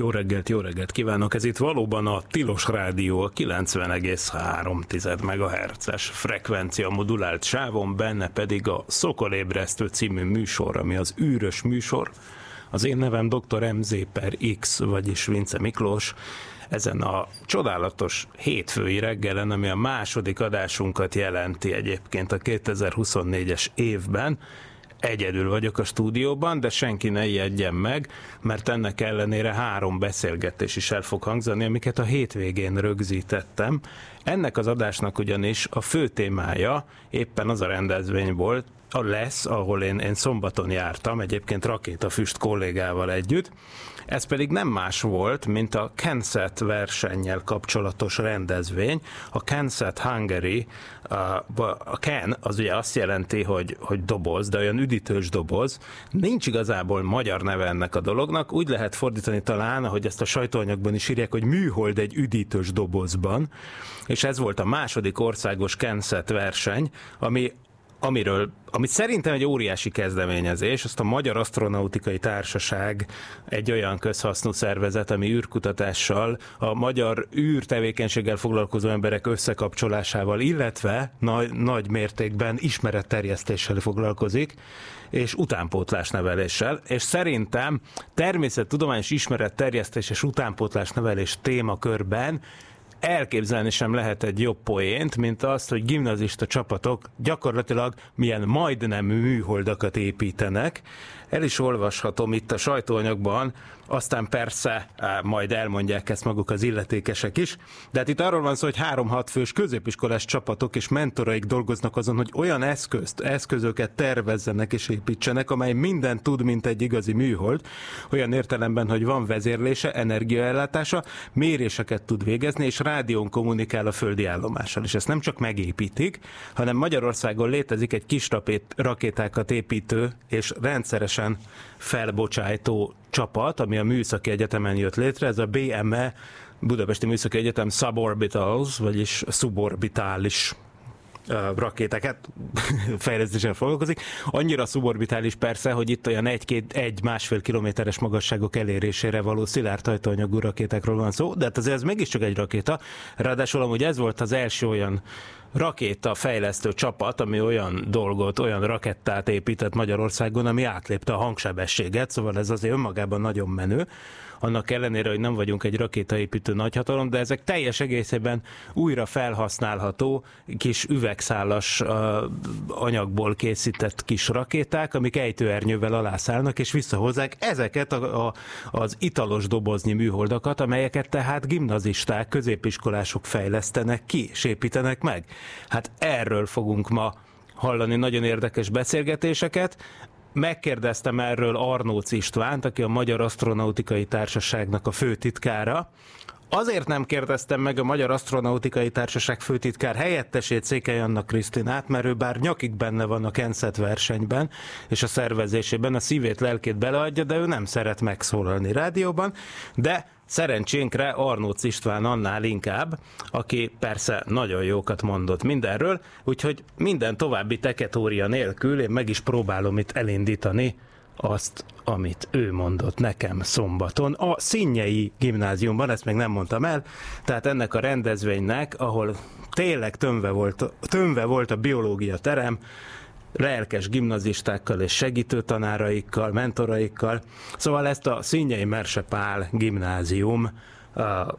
Jó reggelt, jó reggelt kívánok! Ez itt valóban a Tilos Rádió, a 90,3 MHz-es frekvencia modulált sávon, benne pedig a Szokolébresztő című műsor, ami az űrös műsor. Az én nevem dr. MZ per X, vagyis Vince Miklós, ezen a csodálatos hétfői reggelen, ami a második adásunkat jelenti egyébként a 2024-es évben, egyedül vagyok a stúdióban, de senki ne ijedjen meg, mert ennek ellenére három beszélgetés is el fog hangzani, amiket a hétvégén rögzítettem. Ennek az adásnak ugyanis a fő témája éppen az a rendezvény volt, a lesz, ahol én, én szombaton jártam, egyébként rakétafüst kollégával együtt, ez pedig nem más volt, mint a Kenset versennyel kapcsolatos rendezvény. A Kenset Hungary, a Ken az ugye azt jelenti, hogy, hogy doboz, de olyan üdítős doboz. Nincs igazából magyar neve ennek a dolognak. Úgy lehet fordítani talán, ahogy ezt a sajtóanyagban is írják, hogy műhold egy üdítős dobozban. És ez volt a második országos Kenset verseny, ami amiről, amit szerintem egy óriási kezdeményezés, azt a Magyar Asztronautikai Társaság egy olyan közhasznú szervezet, ami űrkutatással, a magyar űrtevékenységgel foglalkozó emberek összekapcsolásával, illetve nagy, nagy mértékben ismeretterjesztéssel foglalkozik, és utánpótlás neveléssel, és szerintem természettudományos ismeretterjesztés és utánpótlás nevelés témakörben elképzelni sem lehet egy jobb poént, mint azt, hogy gimnazista csapatok gyakorlatilag milyen majdnem műholdakat építenek. El is olvashatom itt a sajtóanyagban, aztán persze majd elmondják ezt maguk az illetékesek is, de hát itt arról van szó, hogy három-hat fős középiskolás csapatok és mentoraik dolgoznak azon, hogy olyan eszközt, eszközöket tervezzenek és építsenek, amely minden tud, mint egy igazi műhold, olyan értelemben, hogy van vezérlése, energiaellátása, méréseket tud végezni, és rádión kommunikál a földi állomással. És ezt nem csak megépítik, hanem Magyarországon létezik egy kis rakétákat építő és rendszeresen felbocsájtó csapat, ami a Műszaki Egyetemen jött létre, ez a BME Budapesti Műszaki Egyetem Suborbitals, vagyis suborbitális rakétákat fejlesztéssel foglalkozik. Annyira szuborbitális persze, hogy itt olyan egy-két, egy-másfél kilométeres magasságok elérésére való szilárd hajtóanyagú rakétákról van szó, de hát azért ez mégiscsak egy rakéta. Ráadásul amúgy ez volt az első olyan rakéta fejlesztő csapat, ami olyan dolgot, olyan rakettát épített Magyarországon, ami átlépte a hangsebességet, szóval ez azért önmagában nagyon menő annak ellenére, hogy nem vagyunk egy rakétaépítő nagyhatalom, de ezek teljes egészében újra felhasználható kis üvegszálas anyagból készített kis rakéták, amik ejtőernyővel alászállnak, és visszahozzák ezeket a, a, az italos dobozni műholdakat, amelyeket tehát gimnazisták, középiskolások fejlesztenek ki, és építenek meg. Hát erről fogunk ma hallani nagyon érdekes beszélgetéseket. Megkérdeztem erről Arnóc Istvánt, aki a Magyar Asztronautikai Társaságnak a főtitkára. Azért nem kérdeztem meg a Magyar Asztronautikai Társaság főtitkár helyettesét Székely Anna Krisztinát, mert ő bár nyakig benne van a Kenset versenyben és a szervezésében, a szívét, lelkét beleadja, de ő nem szeret megszólalni rádióban, de Szerencsénkre Arnóc István annál inkább, aki persze nagyon jókat mondott mindenről, úgyhogy minden további teketória nélkül én meg is próbálom itt elindítani azt, amit ő mondott nekem szombaton a Színjei gimnáziumban, ezt még nem mondtam el, tehát ennek a rendezvénynek, ahol tényleg tömve volt, tömve volt a biológia terem, lelkes gimnazistákkal és segítő tanáraikkal, mentoraikkal. Szóval ezt a Színyei Mersepál gimnázium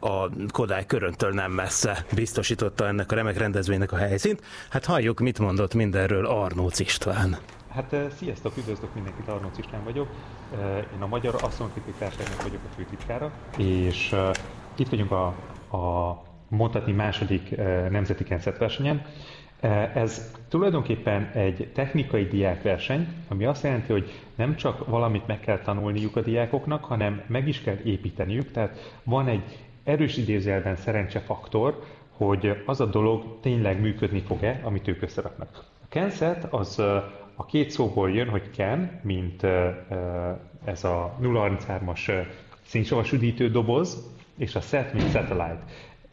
a Kodály köröntől nem messze biztosította ennek a remek rendezvénynek a helyszínt. Hát halljuk, mit mondott mindenről Arnóc István. Hát sziasztok, üdvözlök mindenkit, Arnóc István vagyok. Én a Magyar Asztronautikai Társaságnak vagyok a főtitkára, és itt vagyunk a, a mondhatni második nemzeti versenyen. Ez tulajdonképpen egy technikai diákverseny, ami azt jelenti, hogy nem csak valamit meg kell tanulniuk a diákoknak, hanem meg is kell építeniük, tehát van egy erős idézőjelben szerencsefaktor, hogy az a dolog tényleg működni fog-e, amit ők összeraknak. A Kenset az a két szóból jön, hogy Ken, mint ez a 033-as színsavas üdítő doboz, és a Set, mint Satellite.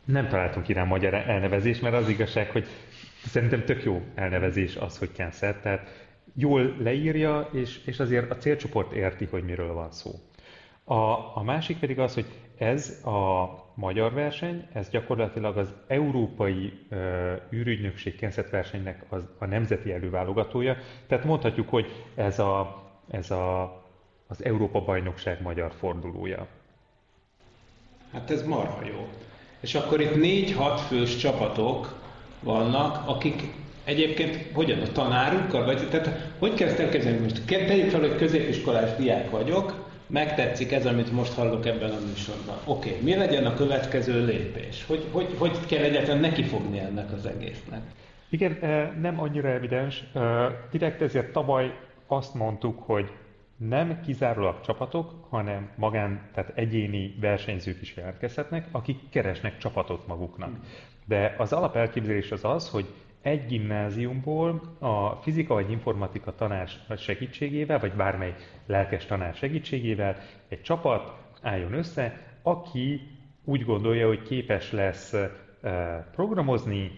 Nem találtunk rá magyar elnevezést, mert az igazság, hogy szerintem tök jó elnevezés az, hogy Kenset, tehát jól leírja, és, és azért a célcsoport érti, hogy miről van szó. A, a másik pedig az, hogy ez a magyar verseny, ez gyakorlatilag az európai ö, űrügynökség Kenset versenynek az, a nemzeti előválogatója. Tehát mondhatjuk, hogy ez, a, ez a, az Európa bajnokság magyar fordulója. Hát ez marha jó. És akkor itt négy-hat fős csapatok vannak, akik egyébként hogyan a tanárukkal, vagy tehát hogy kezdtem elkezdeni most? Tegyük fel, hogy középiskolás diák vagyok, megtetszik ez, amit most hallok ebben a műsorban. Oké, okay, mi legyen a következő lépés? Hogy, hogy, hogy kell egyáltalán nekifogni ennek az egésznek? Igen, nem annyira evidens. Direkt ezért tavaly azt mondtuk, hogy nem kizárólag csapatok, hanem magán, tehát egyéni versenyzők is jelentkezhetnek, akik keresnek csapatot maguknak. De az alapelképzelés az az, hogy egy gimnáziumból a fizika vagy informatika tanár segítségével, vagy bármely lelkes tanár segítségével egy csapat álljon össze, aki úgy gondolja, hogy képes lesz programozni,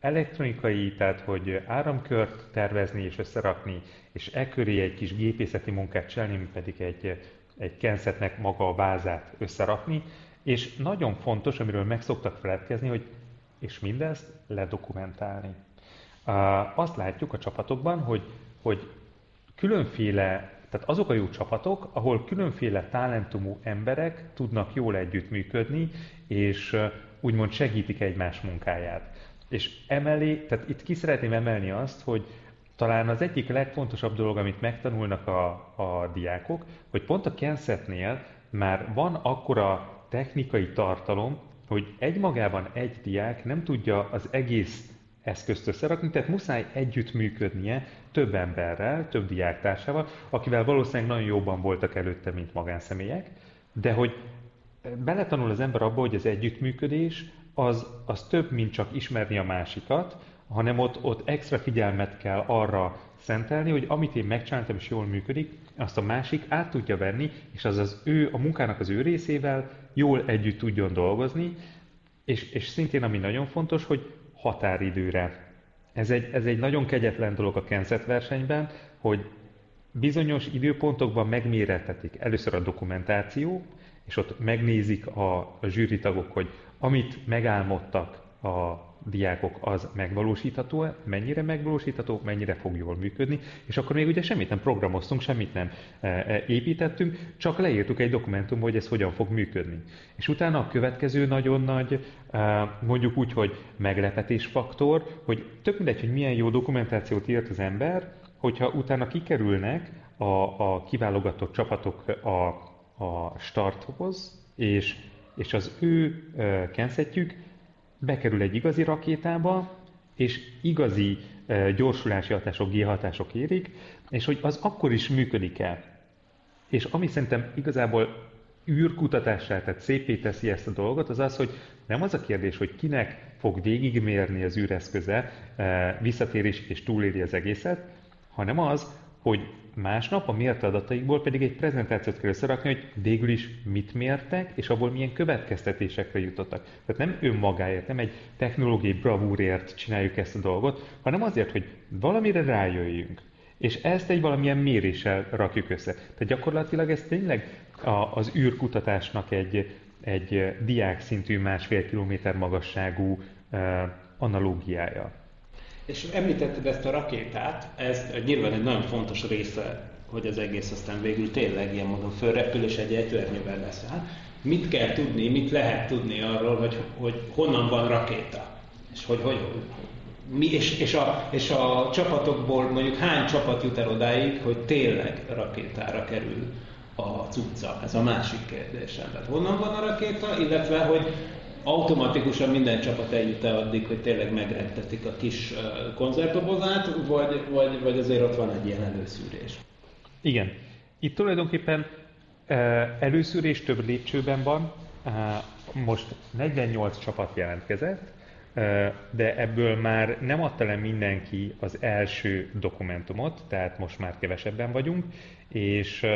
elektronikai, tehát hogy áramkört tervezni és összerakni, és e köré egy kis gépészeti munkát csinálni, mint pedig egy, egy kenszetnek maga a vázát összerakni, és nagyon fontos, amiről meg szoktak feledkezni, hogy és mindezt ledokumentálni. Azt látjuk a csapatokban, hogy, hogy különféle, tehát azok a jó csapatok, ahol különféle talentumú emberek tudnak jól együttműködni, és úgymond segítik egymás munkáját. És emellé, tehát itt ki szeretném emelni azt, hogy talán az egyik legfontosabb dolog, amit megtanulnak a, a diákok, hogy pont a Kensetnél már van akkora technikai tartalom, hogy egymagában egy diák nem tudja az egész eszközt összerakni, tehát muszáj együttműködnie több emberrel, több diáktársával, akivel valószínűleg nagyon jobban voltak előtte, mint magánszemélyek, de hogy beletanul az ember abba, hogy az együttműködés az, az több, mint csak ismerni a másikat, hanem ott, ott extra figyelmet kell arra szentelni, hogy amit én megcsináltam és jól működik, azt a másik át tudja venni, és az az ő, a munkának az ő részével jól együtt tudjon dolgozni, és, és szintén ami nagyon fontos, hogy határidőre. Ez egy, ez egy nagyon kegyetlen dolog a Kenset versenyben, hogy bizonyos időpontokban megmérettetik először a dokumentáció, és ott megnézik a, a zsűritagok, hogy amit megálmodtak a diákok, az megvalósítható, mennyire megvalósítható, mennyire fog jól működni, és akkor még ugye semmit nem programoztunk, semmit nem e, e, építettünk, csak leírtuk egy dokumentum, hogy ez hogyan fog működni. És utána a következő nagyon nagy, e, mondjuk úgy, hogy meglepetésfaktor, hogy tök mindegy, hogy milyen jó dokumentációt írt az ember, hogyha utána kikerülnek a, a kiválogatott csapatok a, a starthoz, és, és az ő kenszetjük bekerül egy igazi rakétába, és igazi gyorsulási hatások, G-hatások érik, és hogy az akkor is működik el. És ami szerintem igazából űrkutatással, tehát szépé teszi ezt a dolgot, az az, hogy nem az a kérdés, hogy kinek fog végigmérni az űreszköze, visszatérés és túléri az egészet, hanem az, hogy Másnap a mért adataikból pedig egy prezentációt kell összerakni, hogy végül is mit mértek, és abból milyen következtetésekre jutottak. Tehát nem önmagáért, nem egy technológiai bravúrért csináljuk ezt a dolgot, hanem azért, hogy valamire rájöjjünk. És ezt egy valamilyen méréssel rakjuk össze. Tehát gyakorlatilag ez tényleg a, az űrkutatásnak egy, egy diák szintű másfél kilométer magasságú uh, analógiája. És említetted ezt a rakétát, ez nyilván egy nagyon fontos része, hogy az egész aztán végül tényleg ilyen módon fölrepül és egy ejtőernyőben lesz. Hát mit kell tudni, mit lehet tudni arról, hogy, hogy honnan van rakéta? És hogy, hogy, mi, és, és, a, és a csapatokból mondjuk hány csapat jut el odáig, hogy tényleg rakétára kerül a cucca? Ez a másik kérdésem. Tehát honnan van a rakéta, illetve hogy automatikusan minden csapat eljut el addig, hogy tényleg megrentetik a kis konzervdobozát, vagy, vagy, vagy azért ott van egy ilyen előszűrés? Igen. Itt tulajdonképpen előszűrés több lépcsőben van. Most 48 csapat jelentkezett, de ebből már nem adta le mindenki az első dokumentumot, tehát most már kevesebben vagyunk, és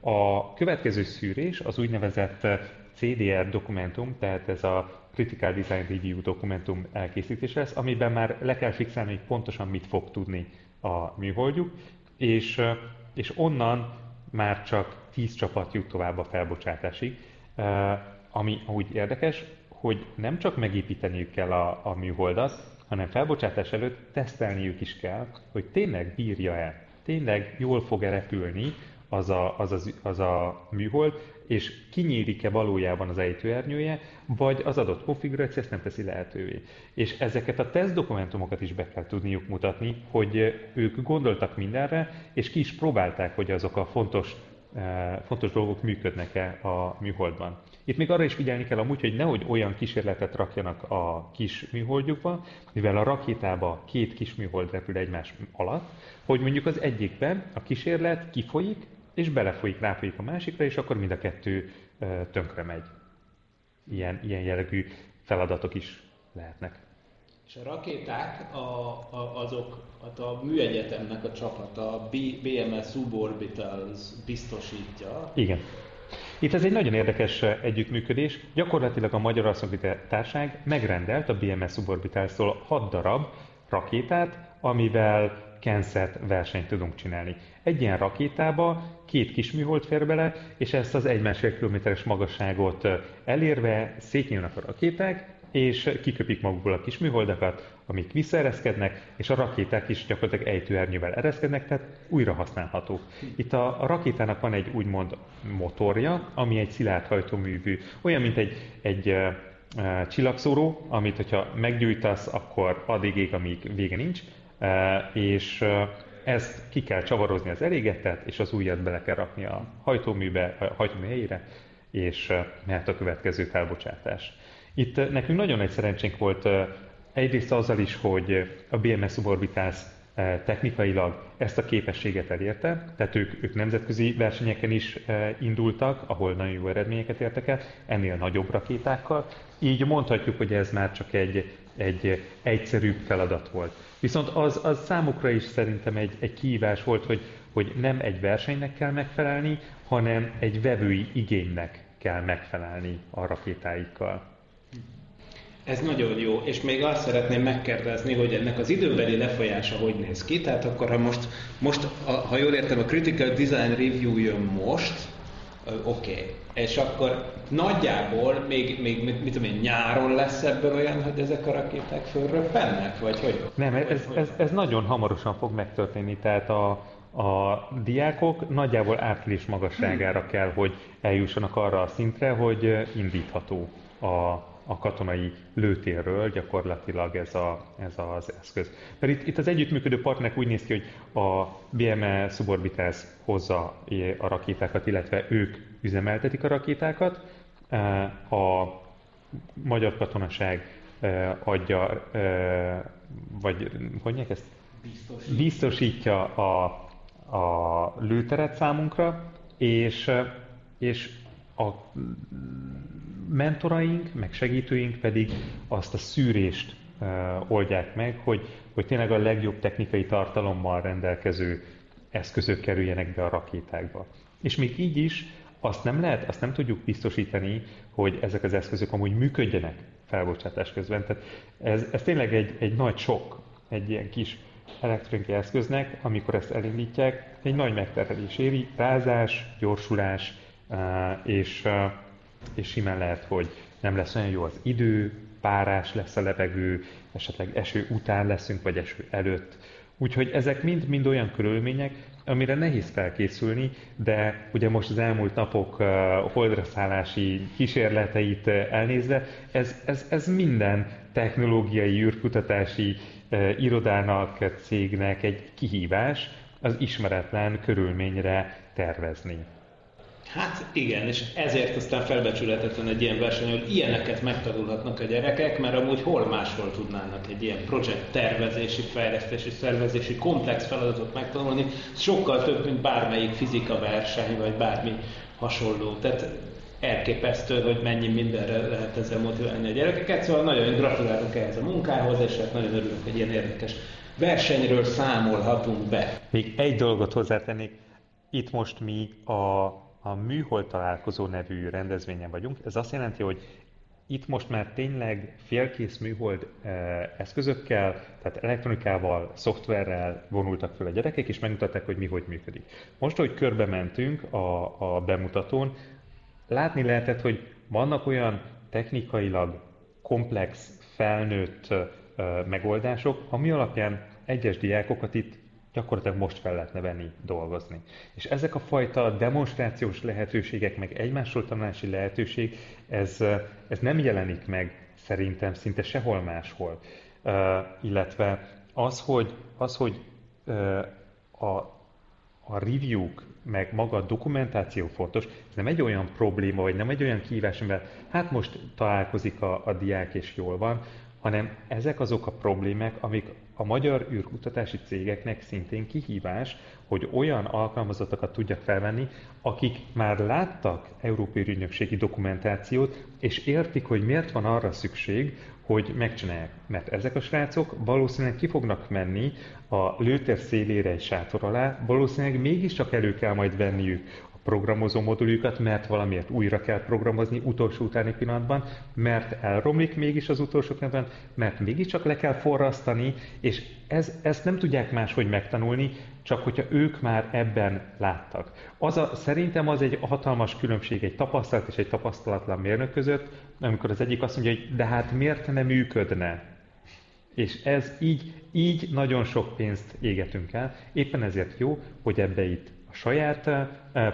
a következő szűrés az úgynevezett CDR dokumentum, tehát ez a Critical Design Review dokumentum elkészítése lesz, amiben már le kell fixálni, hogy pontosan mit fog tudni a műholdjuk, és, és onnan már csak 10 csapat jut tovább a felbocsátásig, ami úgy érdekes, hogy nem csak megépíteniük kell a, a műholdat, hanem felbocsátás előtt tesztelniük is kell, hogy tényleg bírja-e, tényleg jól fog-e repülni az a, az, az, az a műhold, és kinyílik-e valójában az ejtőernyője, vagy az adott konfiguráció ezt nem teszi lehetővé. És ezeket a teszt dokumentumokat is be kell tudniuk mutatni, hogy ők gondoltak mindenre, és ki is próbálták, hogy azok a fontos, eh, fontos dolgok működnek-e a műholdban. Itt még arra is figyelni kell amúgy, hogy nehogy olyan kísérletet rakjanak a kis műholdjukba, mivel a rakétába két kis műhold repül egymás alatt, hogy mondjuk az egyikben a kísérlet kifolyik, és belefolyik, ráfolyik a másikra, és akkor mind a kettő tönkre megy. Ilyen, ilyen jellegű feladatok is lehetnek. És a rakéták, a, a, azok hát a műegyetemnek a csapata, a BMS Suborbitals biztosítja. Igen. Itt ez egy nagyon érdekes együttműködés. Gyakorlatilag a Magyar Alszakvita Társág megrendelt a BMS Suborbitals-tól 6 darab rakétát, amivel Kenset versenyt tudunk csinálni. Egy ilyen rakétába két kis műhold fér bele, és ezt az 1 másfél kilométeres magasságot elérve szétnyílnak a rakéták, és kiköpik magukból a kis műholdakat, amik visszaereszkednek, és a rakéták is gyakorlatilag ejtőernyővel ereszkednek, tehát újra használható. Itt a, rakétának van egy úgymond motorja, ami egy szilárd hajtóművű, olyan, mint egy, egy csillagszóró, amit hogyha meggyújtasz, akkor addig ég, amíg vége nincs, és ezt ki kell csavarozni az elégetet, és az újat bele kell rakni a hajtóműbe, a hajtómű helyére, és mehet a következő felbocsátás. Itt nekünk nagyon nagy szerencsénk volt egyrészt azzal is, hogy a BMS Suborbitals technikailag ezt a képességet elérte, tehát ők, ők nemzetközi versenyeken is indultak, ahol nagyon jó eredményeket értek el, ennél nagyobb rakétákkal. Így mondhatjuk, hogy ez már csak egy, egy egyszerűbb feladat volt. Viszont az, az számukra is szerintem egy, egy kihívás volt, hogy, hogy nem egy versenynek kell megfelelni, hanem egy vevői igénynek kell megfelelni a rakétáikkal. Ez nagyon jó, és még azt szeretném megkérdezni, hogy ennek az időbeli lefolyása hogy néz ki, tehát akkor ha most, most ha jól értem, a Critical Design Review jön most, oké, okay. és akkor nagyjából még, még mit, mit tudom én, nyáron lesz ebből olyan, hogy ezek a rakéták fölröppennek, vagy hogy? Nem, ez, ez, ez nagyon hamarosan fog megtörténni, tehát a, a diákok nagyjából április magasságára kell, hogy eljussanak arra a szintre, hogy indítható a, a katonai lőtérről gyakorlatilag ez, a, ez az eszköz. Mert itt, itt az együttműködő partnerek úgy néz ki, hogy a BME Suborbitals hozza a rakétákat, illetve ők üzemeltetik a rakétákat, e, a magyar katonaság e, adja, e, vagy hogy ezt? Biztosítja, Biztosítja a, a lőteret számunkra, és, és a mentoraink, meg segítőink pedig azt a szűrést oldják meg, hogy, hogy tényleg a legjobb technikai tartalommal rendelkező eszközök kerüljenek be a rakétákba. És még így is azt nem lehet, azt nem tudjuk biztosítani, hogy ezek az eszközök amúgy működjenek felbocsátás közben. Tehát ez, ez tényleg egy, egy nagy sok, egy ilyen kis elektronikai eszköznek, amikor ezt elindítják, egy nagy megterhelés éri, rázás, gyorsulás, és és simán lehet, hogy nem lesz olyan jó az idő, párás lesz a levegő, esetleg eső után leszünk, vagy eső előtt. Úgyhogy ezek mind-mind olyan körülmények, amire nehéz felkészülni, de ugye most az elmúlt napok uh, holdra szállási kísérleteit uh, elnézve, ez, ez, ez minden technológiai, űrkutatási uh, irodának, cégnek egy kihívás az ismeretlen körülményre tervezni. Hát igen, és ezért aztán felbecsületetlen egy ilyen verseny, hogy ilyeneket megtanulhatnak a gyerekek, mert amúgy hol máshol tudnának egy ilyen projekt tervezési, fejlesztési, szervezési komplex feladatot megtanulni, sokkal több, mint bármelyik fizika verseny, vagy bármi hasonló. Tehát elképesztő, hogy mennyi mindenre lehet ezzel motiválni a gyerekeket, szóval nagyon gratulálunk ehhez a munkához, és hát nagyon örülünk, hogy ilyen érdekes versenyről számolhatunk be. Még egy dolgot hozzátennék, itt most mi a, a műhold találkozó nevű rendezvényen vagyunk. Ez azt jelenti, hogy itt most már tényleg félkész műhold eh, eszközökkel, tehát elektronikával, szoftverrel vonultak fel a gyerekek, és megmutatták, hogy mi hogy működik. Most, hogy körbe mentünk a, a bemutatón, látni lehetett, hogy vannak olyan technikailag komplex, felnőtt eh, megoldások, ami alapján egyes diákokat itt gyakorlatilag most fel lehetne venni dolgozni. És ezek a fajta demonstrációs lehetőségek, meg egymásról tanulási lehetőség, ez, ez nem jelenik meg szerintem szinte sehol máshol. Uh, illetve az, hogy, az, hogy uh, a, a review meg maga a dokumentáció fontos, ez nem egy olyan probléma, vagy nem egy olyan kihívás, amivel hát most találkozik a, a diák és jól van, hanem ezek azok a problémák, amik a magyar űrkutatási cégeknek szintén kihívás, hogy olyan alkalmazottakat tudjak felvenni, akik már láttak Európai Ügynökségi dokumentációt, és értik, hogy miért van arra szükség, hogy megcsinálják. Mert ezek a srácok valószínűleg ki fognak menni a lőtér szélére egy sátor alá, valószínűleg mégiscsak elő kell majd venniük programozó moduljukat, mert valamiért újra kell programozni utolsó utáni pillanatban, mert elromlik mégis az utolsó pillanatban, mert mégiscsak le kell forrasztani, és ez, ezt nem tudják máshogy megtanulni, csak hogyha ők már ebben láttak. Az a, szerintem az egy hatalmas különbség egy tapasztalat és egy tapasztalatlan mérnök között, amikor az egyik azt mondja, hogy de hát miért nem működne? És ez így, így nagyon sok pénzt égetünk el. Éppen ezért jó, hogy ebbe itt saját eh,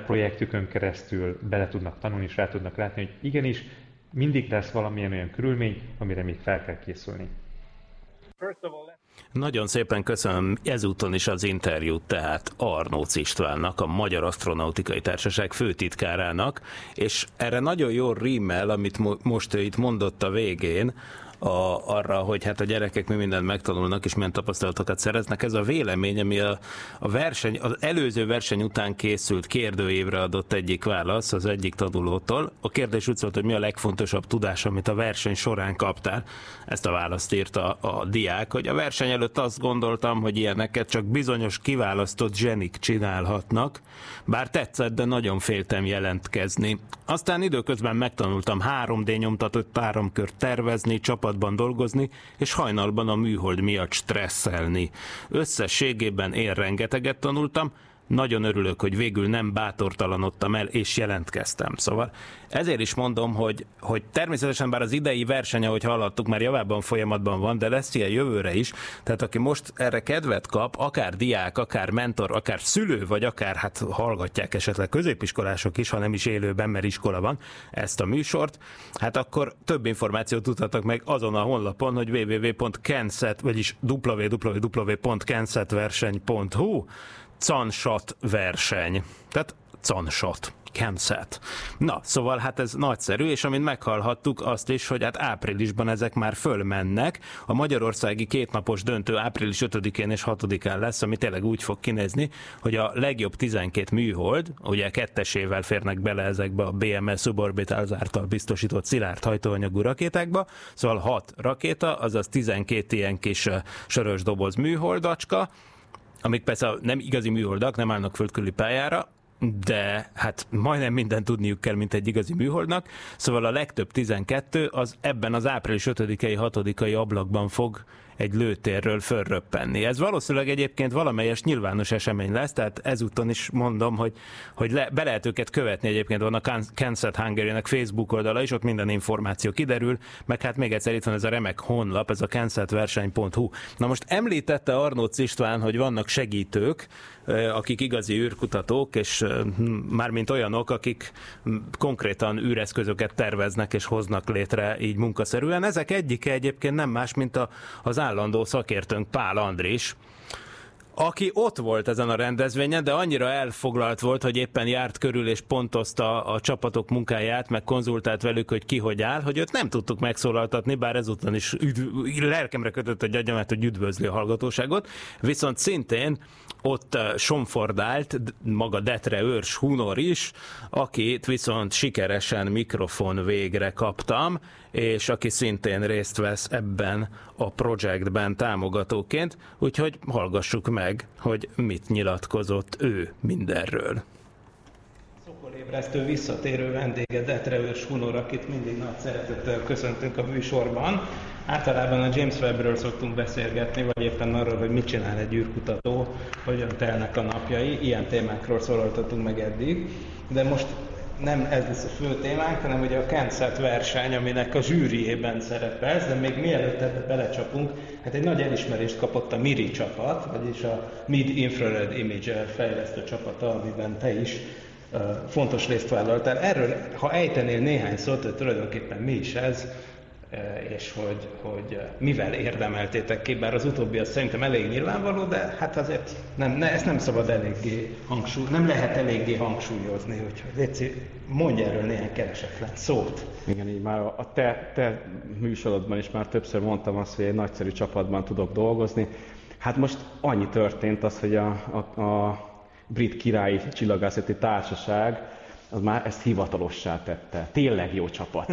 projektükön keresztül bele tudnak tanulni, és rá tudnak látni, hogy igenis mindig lesz valamilyen olyan körülmény, amire még fel kell készülni. Nagyon szépen köszönöm ezúton is az interjút, tehát Arnóc Istvánnak, a Magyar Asztronautikai Társaság főtitkárának, és erre nagyon jó rímel, amit mo- most ő itt mondott a végén, a, arra, hogy hát a gyerekek mi mindent megtanulnak, és milyen tapasztalatokat szereznek. Ez a vélemény, ami a, a verseny, az előző verseny után készült kérdőívre adott egyik válasz az egyik tanulótól. A kérdés úgy szólt, hogy mi a legfontosabb tudás, amit a verseny során kaptál. Ezt a választ írta a diák, hogy a verseny előtt azt gondoltam, hogy ilyeneket csak bizonyos kiválasztott zsenik csinálhatnak, bár tetszett, de nagyon féltem jelentkezni. Aztán időközben megtanultam 3D nyomtatott áramkört tervezni, csapat csapatban dolgozni, és hajnalban a műhold miatt stresszelni. Összességében én rengeteget tanultam, nagyon örülök, hogy végül nem bátortalanodtam el, és jelentkeztem. Szóval ezért is mondom, hogy, hogy természetesen bár az idei verseny, ahogy hallottuk, már javában folyamatban van, de lesz ilyen jövőre is. Tehát aki most erre kedvet kap, akár diák, akár mentor, akár szülő, vagy akár hát hallgatják esetleg középiskolások is, ha nem is élőben, mert iskola van, ezt a műsort, hát akkor több információt tudhatok meg azon a honlapon, hogy www.kenset, vagyis www.kensetverseny.hu Cansat verseny. Tehát Cansat. Kenset. Na, szóval hát ez nagyszerű, és amint meghallhattuk azt is, hogy hát áprilisban ezek már fölmennek. A magyarországi kétnapos döntő április 5-én és 6-án lesz, ami tényleg úgy fog kinézni, hogy a legjobb 12 műhold, ugye kettesével férnek bele ezekbe a BMS suborbitals által biztosított szilárd hajtóanyagú rakétákba, szóval 6 rakéta, azaz 12 ilyen kis sörös doboz műholdacska, amik persze nem igazi műholdak, nem állnak földkörüli pályára, de hát majdnem minden tudniuk kell, mint egy igazi műholdnak, szóval a legtöbb 12 az ebben az április 5-i, 6-ai ablakban fog egy lőtérről fölröppenni. Ez valószínűleg egyébként valamelyes nyilvános esemény lesz, tehát ezúton is mondom, hogy, hogy le, be lehet őket követni egyébként van a Kansas Hungary-nek Facebook oldala, és ott minden információ kiderül, meg hát még egyszer itt van ez a remek honlap, ez a kansatverseny.hu. Na most említette Arnóc István, hogy vannak segítők, akik igazi űrkutatók, és mármint olyanok, akik konkrétan űreszközöket terveznek és hoznak létre így munkaszerűen. Ezek egyike egyébként nem más, mint a, az állandó szakértőnk Pál Andris, aki ott volt ezen a rendezvényen, de annyira elfoglalt volt, hogy éppen járt körül és pontozta a csapatok munkáját, meg konzultált velük, hogy ki hogy áll, hogy őt nem tudtuk megszólaltatni, bár ezután is üdv- lelkemre kötött a gyagyamet, hogy üdvözli a hallgatóságot. Viszont szintén ott eh, somfordált maga Detre őrs Hunor is, akit viszont sikeresen mikrofon végre kaptam, és aki szintén részt vesz ebben a projektben támogatóként, úgyhogy hallgassuk meg, hogy mit nyilatkozott ő mindenről. Szokolébresztő visszatérő vendége Detre őrs Hunor, akit mindig nagy szeretettel köszöntünk a műsorban. Általában a James Webbről szoktunk beszélgetni, vagy éppen arról, hogy mit csinál egy űrkutató, hogyan telnek a napjai. Ilyen témákról szólaltatunk meg eddig. De most nem ez lesz a fő témánk, hanem ugye a Kensett verseny, aminek a zsűriében szerepel, de még mielőtt ebbe belecsapunk, hát egy nagy elismerést kapott a MIRI csapat, vagyis a Mid Infrared Imager fejlesztő csapata, amiben te is fontos részt vállaltál. Erről, ha ejtenél néhány szót, hogy tulajdonképpen mi is ez, és hogy, hogy mivel érdemeltétek ki, bár az utóbbi az szerintem elég nyilvánvaló, de hát azért nem, ne, ezt nem szabad eléggé hangsúly, nem lehet eléggé hangsúlyozni, úgyhogy Léci, mondj erről néhány keresetlen szót. Igen, így már a te, te műsorodban is már többször mondtam azt, hogy egy nagyszerű csapatban tudok dolgozni. Hát most annyi történt az, hogy a, a, a brit királyi csillagászati társaság az már ezt hivatalossá tette. Tényleg jó csapat.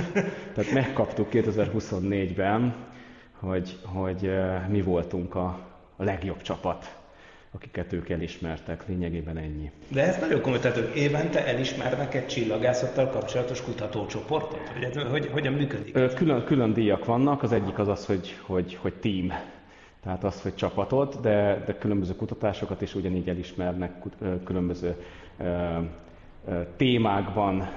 Tehát megkaptuk 2024-ben, hogy, hogy mi voltunk a, a legjobb csapat akiket ők elismertek, lényegében ennyi. De ez nagyon komoly, tehát ők évente elismernek egy csillagászattal kapcsolatos kutatócsoportot? Hogy, ez, hogy hogyan működik? Külön, külön díjak vannak, az egyik az az, hogy, hogy, hogy team, tehát az, hogy csapatot, de, de különböző kutatásokat is ugyanígy elismernek, különböző témákban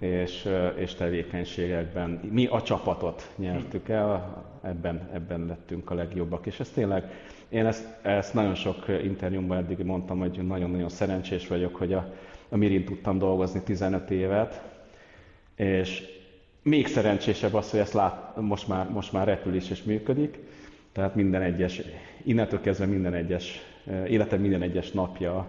és, és tevékenységekben. Mi a csapatot nyertük el, ebben, ebben lettünk a legjobbak. És ez tényleg, én ezt, ezt nagyon sok interjúmban eddig mondtam, hogy nagyon-nagyon szerencsés vagyok, hogy a, a Mirin tudtam dolgozni 15 évet, és még szerencsésebb az, hogy ezt lát, most, már, most már repül is és működik, tehát minden egyes, innentől kezdve minden egyes, életem minden egyes napja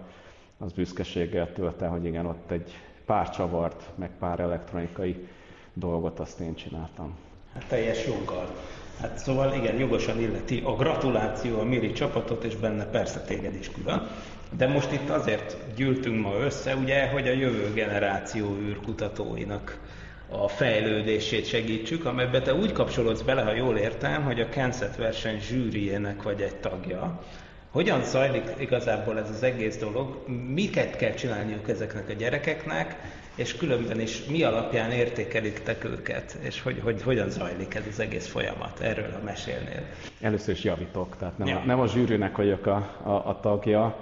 az büszkeséggel tölt el, hogy igen, ott egy pár csavart, meg pár elektronikai dolgot azt én csináltam. Hát teljes joggal. Hát szóval igen, jogosan illeti a gratuláció a Miri csapatot, és benne persze téged is külön. De most itt azért gyűltünk ma össze, ugye, hogy a jövő generáció űrkutatóinak a fejlődését segítsük, amelybe te úgy kapcsolódsz bele, ha jól értem, hogy a Kensett verseny zsűriének vagy egy tagja. Hogyan zajlik igazából ez az egész dolog? Miket kell csinálniuk ezeknek a gyerekeknek, és különben is mi alapján értékelik őket, és hogy, hogy hogyan zajlik ez az egész folyamat? Erről, ha mesélnél. Először is javítok, tehát nem, ja. a, nem a zsűrűnek vagyok a, a, a tagja,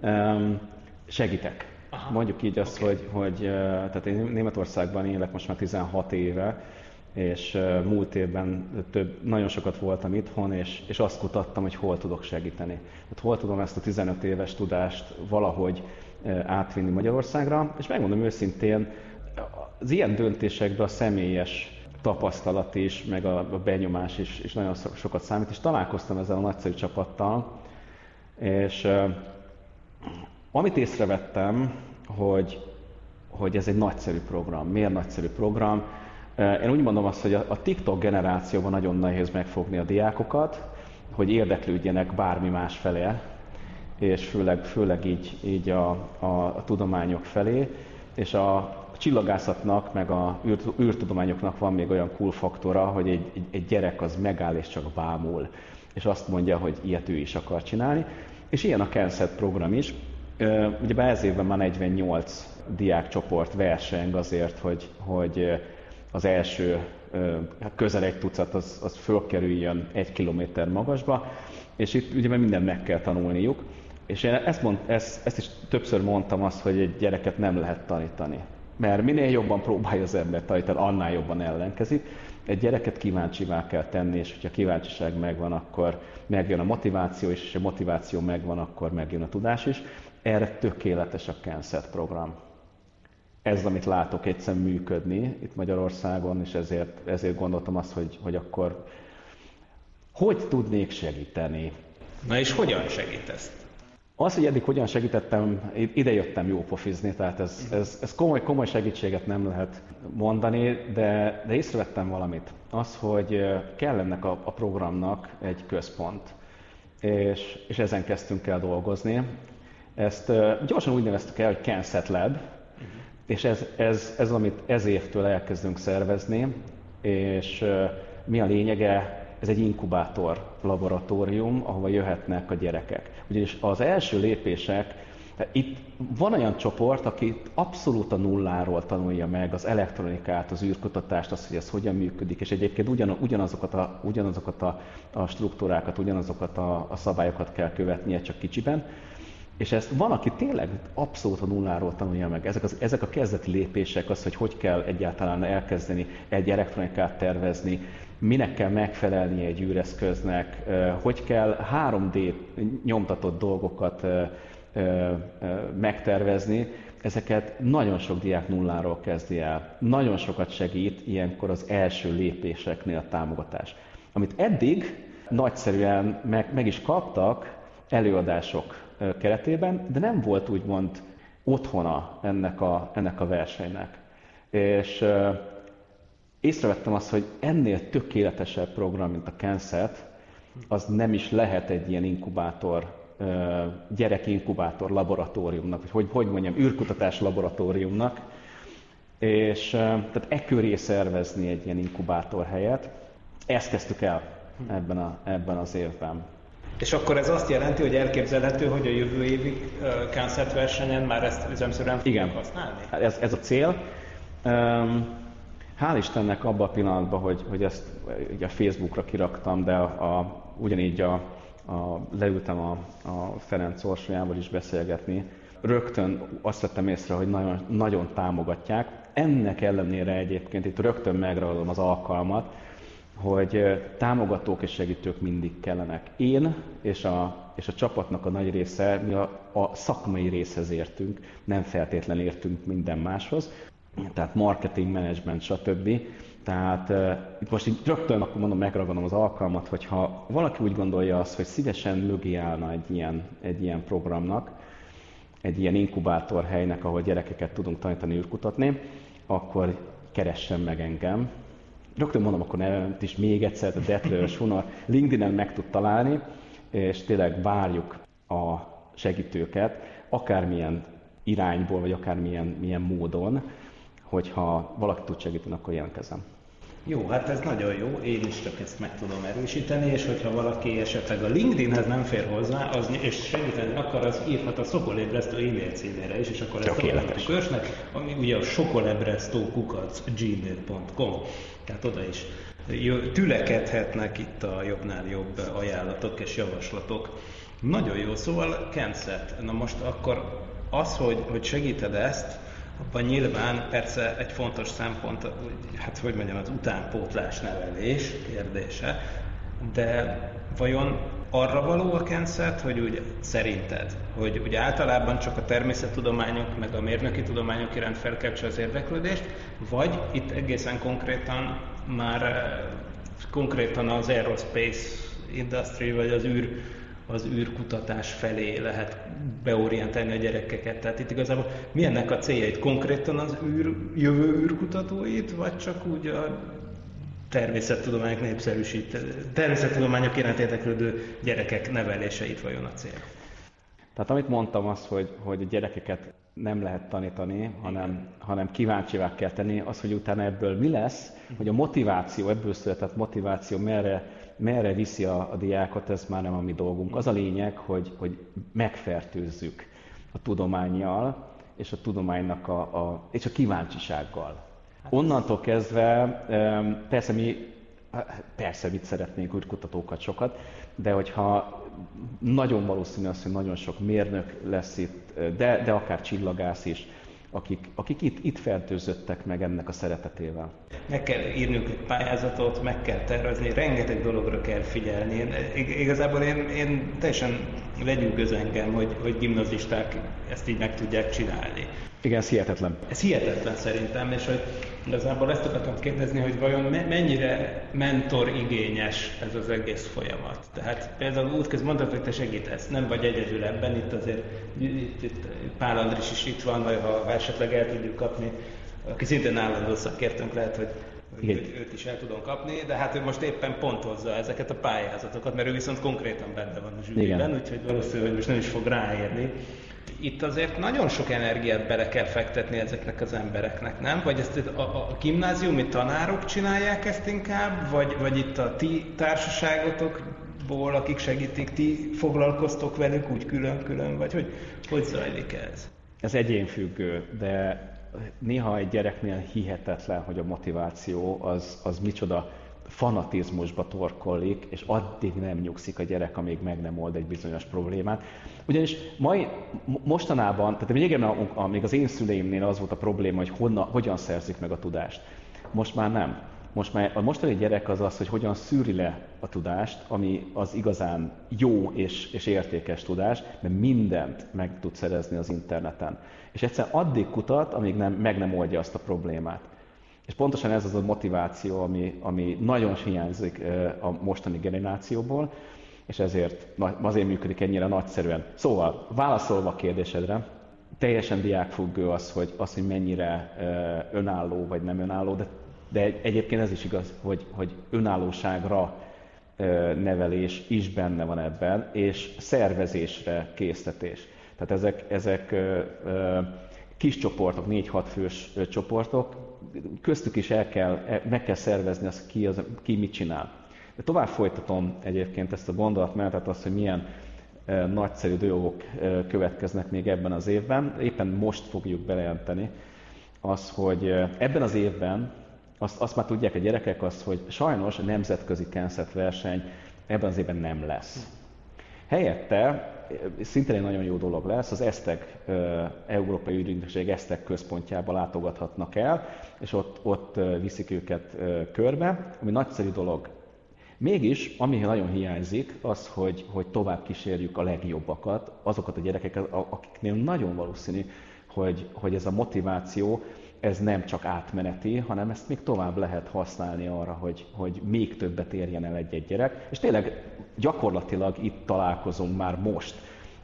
um, segítek. Aha. Mondjuk így azt, okay. hogy, hogy tehát én Németországban élek most már 16 éve, és múlt évben több, nagyon sokat voltam itthon, és, és azt kutattam, hogy hol tudok segíteni. Hát hol tudom ezt a 15 éves tudást valahogy átvinni Magyarországra, és megmondom őszintén, az ilyen döntésekben a személyes tapasztalat is, meg a, a benyomás is, is nagyon sokat számít, és találkoztam ezzel a nagyszerű csapattal, és amit észrevettem, hogy, hogy ez egy nagyszerű program. Miért nagyszerű program? Én úgy mondom azt, hogy a TikTok generációban nagyon nehéz megfogni a diákokat, hogy érdeklődjenek bármi más felé, és főleg, főleg így, így a, a, a tudományok felé, és a csillagászatnak, meg a űr, űrtudományoknak van még olyan cool faktora, hogy egy, egy, egy gyerek az megáll és csak bámul, és azt mondja, hogy ilyet ő is akar csinálni. És ilyen a Kenset program is. Ugye ez évben már 48 diákcsoport verseng azért, hogy, hogy az első hát közel egy tucat az, az fölkerüljön egy kilométer magasba, és itt ugye minden meg kell tanulniuk. És én ezt, mond, ezt, ezt is többször mondtam azt, hogy egy gyereket nem lehet tanítani. Mert minél jobban próbálja az ember tanítani, annál jobban ellenkezik. Egy gyereket kíváncsivá kell tenni, és hogyha kíváncsiság megvan, akkor megjön a motiváció is, és ha motiváció megvan, akkor megjön a tudás is. Erre tökéletes a Kenset program ez, amit látok egyszer működni itt Magyarországon, és ezért, ezért gondoltam azt, hogy, hogy akkor hogy tudnék segíteni. Na és hogyan segítesz? Az, hogy eddig hogyan segítettem, ide jöttem jó pofizni, tehát ez, ez, ez komoly, komoly segítséget nem lehet mondani, de, de észrevettem valamit. Az, hogy kell ennek a, a programnak egy központ, és, és ezen kezdtünk el dolgozni. Ezt gyorsan úgy neveztük el, hogy Canset Lab. És ez, ez, ez, amit ez évtől elkezdünk szervezni, és mi a lényege, ez egy inkubátor laboratórium, ahova jöhetnek a gyerekek. Ugyanis az első lépések, itt van olyan csoport, aki abszolút a nulláról tanulja meg az elektronikát, az űrkutatást, azt, hogy ez hogyan működik, és egyébként ugyan, ugyanazokat, a, ugyanazokat a, a struktúrákat, ugyanazokat a, a szabályokat kell követnie, csak kicsiben. És ezt van, aki tényleg abszolút a nulláról tanulja meg. Ezek, az, ezek a kezdeti lépések, az, hogy hogy kell egyáltalán elkezdeni egy elektronikát tervezni, minek kell megfelelnie egy űreszköznek, hogy kell 3D nyomtatott dolgokat megtervezni, ezeket nagyon sok diák nulláról kezdi el. Nagyon sokat segít ilyenkor az első lépéseknél a támogatás. Amit eddig nagyszerűen meg, meg is kaptak előadások keretében, de nem volt úgymond otthona ennek a, ennek a versenynek. És észrevettem azt, hogy ennél tökéletesebb program, mint a Kenset, az nem is lehet egy ilyen inkubátor, gyerekinkubátor laboratóriumnak, vagy hogy, hogy mondjam, űrkutatás laboratóriumnak, és tehát e köré szervezni egy ilyen inkubátor helyet. Ezt kezdtük el ebben, a, ebben az évben. És akkor ez azt jelenti, hogy elképzelhető, hogy a jövő évi uh, versenyen már ezt üzemszerűen Igen. használni? Ez, ez a cél. Um, Hál' Istennek abban a pillanatban, hogy, hogy ezt ugye a Facebookra kiraktam, de a, a, ugyanígy a, a, leültem a, a Ferenc Orsolyával is beszélgetni, rögtön azt vettem észre, hogy nagyon, nagyon támogatják. Ennek ellenére egyébként itt rögtön megragadom az alkalmat, hogy támogatók és segítők mindig kellenek. Én és a, és a csapatnak a nagy része, mi a, a szakmai részhez értünk, nem feltétlenül értünk minden máshoz tehát marketing, management, stb. Tehát itt most így rögtön akkor mondom, megragadom az alkalmat, hogyha valaki úgy gondolja azt, hogy szívesen mögé állna egy ilyen, egy ilyen programnak, egy ilyen inkubátor helynek, ahol gyerekeket tudunk tanítani űrkutatni, akkor keressen meg engem. Rögtön mondom, akkor nevemet is még egyszer, a Detlő Suna LinkedIn-en meg tud találni, és tényleg várjuk a segítőket, akármilyen irányból, vagy akármilyen milyen módon, hogyha valaki tud segíteni, akkor jelentkezem. Jó, hát ez nagyon jó, én is csak ezt meg tudom erősíteni, és hogyha valaki esetleg a LinkedInhez nem fér hozzá, az, és segíteni akar, az írhat a Szokolébresztő e-mail címére is, és akkor ezt a körsnek, ami ugye a sokolebresztókukac gmail.com, tehát oda is tülekedhetnek itt a jobbnál jobb ajánlatok és javaslatok. Nagyon jó, szóval Kenset. Na most akkor az, hogy, hogy segíted ezt, abban nyilván persze egy fontos szempont, hát hogy mondjam, az utánpótlás nevelés kérdése, de vajon arra való a kenszert, hogy úgy szerinted, hogy ugye általában csak a természettudományok meg a mérnöki tudományok iránt felkeltse az érdeklődést, vagy itt egészen konkrétan már eh, konkrétan az aerospace industry, vagy az űr az űrkutatás felé lehet beorientálni a gyerekeket. Tehát itt igazából mi ennek a célja? Konkrétan az űr, jövő űrkutatóit, vagy csak úgy a természettudományok népszerűsít, természettudományok iránt érdeklődő gyerekek neveléseit vajon a cél? Tehát amit mondtam az, hogy, hogy a gyerekeket nem lehet tanítani, hanem, hanem kíváncsivá kell tenni, az, hogy utána ebből mi lesz, hogy a motiváció, ebből született motiváció merre merre viszi a, a diákot, ez már nem a mi dolgunk. Az a lényeg, hogy, hogy megfertőzzük a tudományjal, és a tudománynak a, a, és a kíváncsisággal. Onnantól kezdve, persze mi, persze mit szeretnénk úgy kutatókat sokat, de hogyha nagyon valószínű az, hogy nagyon sok mérnök lesz itt, de, de akár csillagász is, akik, akik itt, itt fertőzöttek meg ennek a szeretetével. Meg kell írnunk egy pályázatot, meg kell tervezni, rengeteg dologra kell figyelni. Én, igazából én, én teljesen legyűgöz engem, hogy, hogy gimnazisták ezt így meg tudják csinálni. Igen, ez hihetetlen. Ez hihetetlen szerintem, és hogy igazából ezt akartam kérdezni, hogy vajon mennyire mentor igényes ez az egész folyamat. Tehát például útköz mondtad, hogy te segítesz, nem vagy egyedül ebben, itt azért itt, itt Pál Andris is itt van, vagy ha esetleg el tudjuk kapni, aki szintén állandó szakértőnk lehet, hogy igen. Őt, őt is el tudom kapni, de hát ő most éppen pontozza ezeket a pályázatokat, mert ő viszont konkrétan benne van a zsűriben, úgyhogy valószínűleg most nem is fog ráérni. Itt azért nagyon sok energiát bele kell fektetni ezeknek az embereknek, nem? Vagy ezt a, a gimnáziumi tanárok csinálják ezt inkább, vagy, vagy itt a ti társaságotokból, akik segítik, ti foglalkoztok velük úgy külön-külön, vagy hogy, hogy zajlik ez? Ez egyénfüggő, de néha egy gyereknél hihetetlen, hogy a motiváció az, az micsoda fanatizmusba torkollik, és addig nem nyugszik a gyerek, amíg meg nem old egy bizonyos problémát. Ugyanis mai, mostanában, tehát régen, még az én szüleimnél az volt a probléma, hogy honna, hogyan szerzik meg a tudást. Most már nem. Most már a mostani gyerek az az, hogy hogyan szűri le a tudást, ami az igazán jó és, és értékes tudás, mert mindent meg tud szerezni az interneten. És egyszer addig kutat, amíg nem, meg nem oldja azt a problémát. És pontosan ez az a motiváció, ami, ami nagyon hiányzik a mostani generációból, és ezért azért működik ennyire nagyszerűen. Szóval, válaszolva a kérdésedre, teljesen diákfüggő az, hogy, az, hogy mennyire önálló vagy nem önálló, de, de egyébként ez is igaz, hogy, hogy önállóságra nevelés is benne van ebben, és szervezésre késztetés. Tehát ezek, ezek kis csoportok, 4-6 fős csoportok, köztük is el kell, e, meg kell szervezni azt, ki, az, ki mit csinál. De tovább folytatom egyébként ezt a gondolatmenetet, azt, hogy milyen nagyszerű dolgok következnek még ebben az évben. Éppen most fogjuk bejelenteni az, hogy ebben az évben, azt, azt már tudják a gyerekek, azt, hogy sajnos a nemzetközi kenszet verseny ebben az évben nem lesz. Helyette szintén egy nagyon jó dolog lesz, az ESZTEG, Európai Ügynökség ESZTEG központjába látogathatnak el, és ott, ott viszik őket körbe, ami nagyszerű dolog. Mégis, ami nagyon hiányzik, az, hogy, hogy tovább kísérjük a legjobbakat, azokat a gyerekeket, akiknél nagyon valószínű, hogy, hogy ez a motiváció, ez nem csak átmeneti, hanem ezt még tovább lehet használni arra, hogy, hogy még többet érjen el egy-egy gyerek. És tényleg gyakorlatilag itt találkozunk már most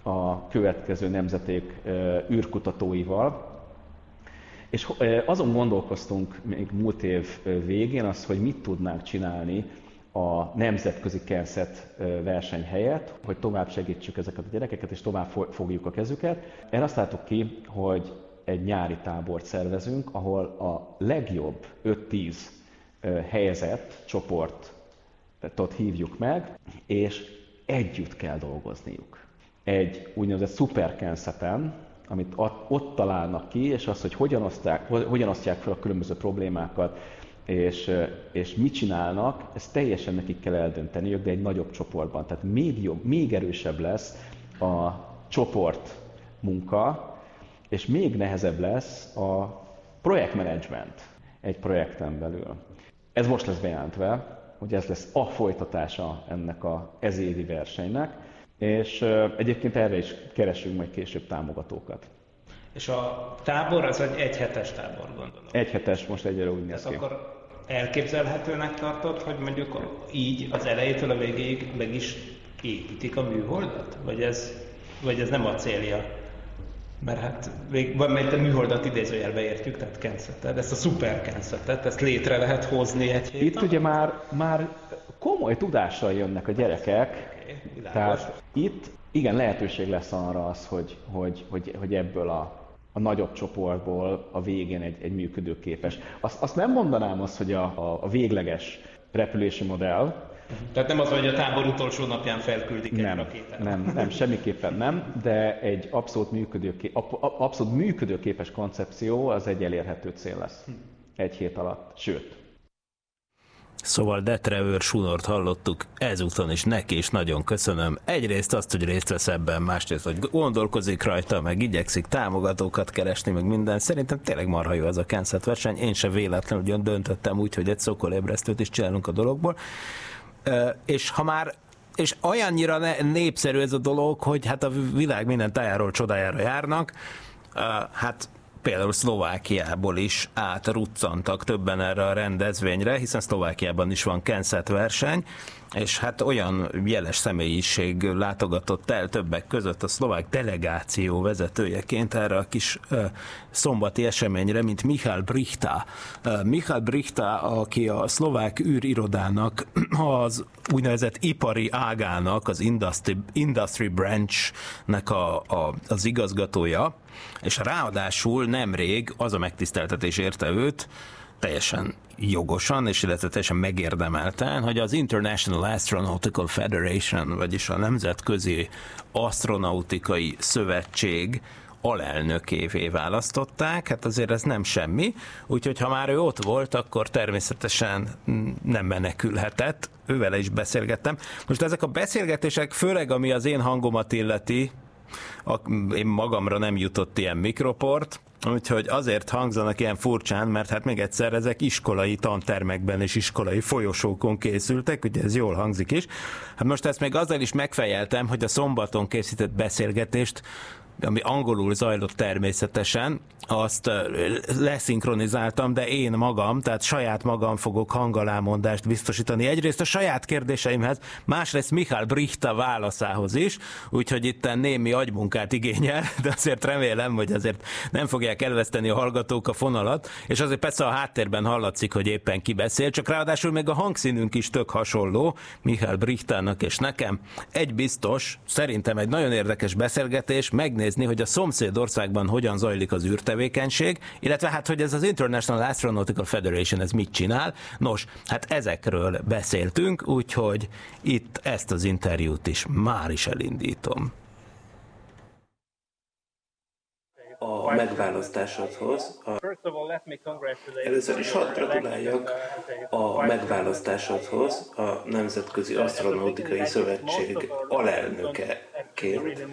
a következő nemzeték űrkutatóival, és azon gondolkoztunk még múlt év végén az, hogy mit tudnánk csinálni a nemzetközi kerszet verseny helyett, hogy tovább segítsük ezeket a gyerekeket, és tovább fogjuk a kezüket. Erre azt láttuk ki, hogy egy nyári tábort szervezünk, ahol a legjobb 5-10 helyezett csoportot hívjuk meg, és együtt kell dolgozniuk. Egy úgynevezett szuperkenszeten, amit ott találnak ki, és az, hogy hogyan, osztják, hogyan osztják fel a különböző problémákat, és, és mit csinálnak, ezt teljesen nekik kell eldönteniük, de egy nagyobb csoportban. Tehát még jobb, még erősebb lesz a csoport munka, és még nehezebb lesz a projektmenedzsment egy projekten belül. Ez most lesz bejelentve, hogy ez lesz a folytatása ennek a ezévi versenynek, és egyébként erre is keresünk majd később támogatókat. És a tábor az egy egyhetes tábor, gondolom. Egyhetes, most egyre úgy néz ki. akkor elképzelhetőnek tartod, hogy mondjuk így az elejétől a végéig meg is építik a műholdat? Vagy ez, vagy ez nem a célja mert hát még van, mert a műholdat idézőjelbe értjük, tehát kensetet, ezt a szuper kensetet, ezt létre lehet hozni egy héten. Itt ugye már, már komoly tudással jönnek a gyerekek, okay, tehát itt igen, lehetőség lesz arra az, hogy, hogy, hogy, hogy ebből a, a nagyobb csoportból a végén egy, egy működőképes. Azt, azt nem mondanám azt, hogy a, a, a végleges repülési modell, tehát nem az, hogy a tábor utolsó napján felküldik nem, egy rakétát. Nem, nem, semmiképpen nem, de egy abszolút, működőké, abszolút működőképes koncepció az egy elérhető cél lesz. Egy hét alatt, sőt. Szóval Detrevőr Sunort hallottuk, ezúton is neki is nagyon köszönöm. Egyrészt azt, hogy részt vesz ebben, másrészt, hogy gondolkozik rajta, meg igyekszik támogatókat keresni, meg minden. Szerintem tényleg marha jó ez a Kansas verseny. Én se véletlenül döntöttem úgy, hogy egy szokolébresztőt is csinálunk a dologból. És ha már és olyannyira népszerű ez a dolog, hogy hát a világ minden tájáról csodájára járnak, hát például Szlovákiából is átruccantak többen erre a rendezvényre, hiszen Szlovákiában is van Kenset verseny, és hát olyan jeles személyiség látogatott el többek között a szlovák delegáció vezetőjeként erre a kis szombati eseményre, mint Michal Brichta. Michal Brichta, aki a szlovák űrirodának az úgynevezett ipari ágának, az industry, industry branch-nek a, a, az igazgatója, és ráadásul nemrég az a megtiszteltetés érte őt, teljesen jogosan, és illetve teljesen megérdemelten, hogy az International Astronautical Federation, vagyis a Nemzetközi Astronautikai Szövetség alelnökévé választották, hát azért ez nem semmi, úgyhogy ha már ő ott volt, akkor természetesen nem menekülhetett, ővel is beszélgettem. Most ezek a beszélgetések, főleg ami az én hangomat illeti, én magamra nem jutott ilyen mikroport, Úgyhogy azért hangzanak ilyen furcsán, mert hát még egyszer ezek iskolai tantermekben és iskolai folyosókon készültek, ugye ez jól hangzik is. Hát most ezt még azzal is megfejeltem, hogy a szombaton készített beszélgetést ami angolul zajlott természetesen, azt leszinkronizáltam, de én magam, tehát saját magam fogok hangalámondást biztosítani. Egyrészt a saját kérdéseimhez, másrészt Michael Brichta válaszához is, úgyhogy itt némi agymunkát igényel, de azért remélem, hogy azért nem fogják elveszteni a hallgatók a fonalat, és azért persze a háttérben hallatszik, hogy éppen ki beszél, csak ráadásul még a hangszínünk is tök hasonló, Michael Brichtának és nekem. Egy biztos, szerintem egy nagyon érdekes beszélgetés, megnézni, hogy a szomszéd országban hogyan zajlik az űrte tevékenység, illetve hát, hogy ez az International Astronautical Federation ez mit csinál. Nos, hát ezekről beszéltünk, úgyhogy itt ezt az interjút is már is elindítom. A megválasztásodhoz. A... Először is hadd gratuláljak a megválasztásodhoz a Nemzetközi Astronautikai Szövetség alelnökeként.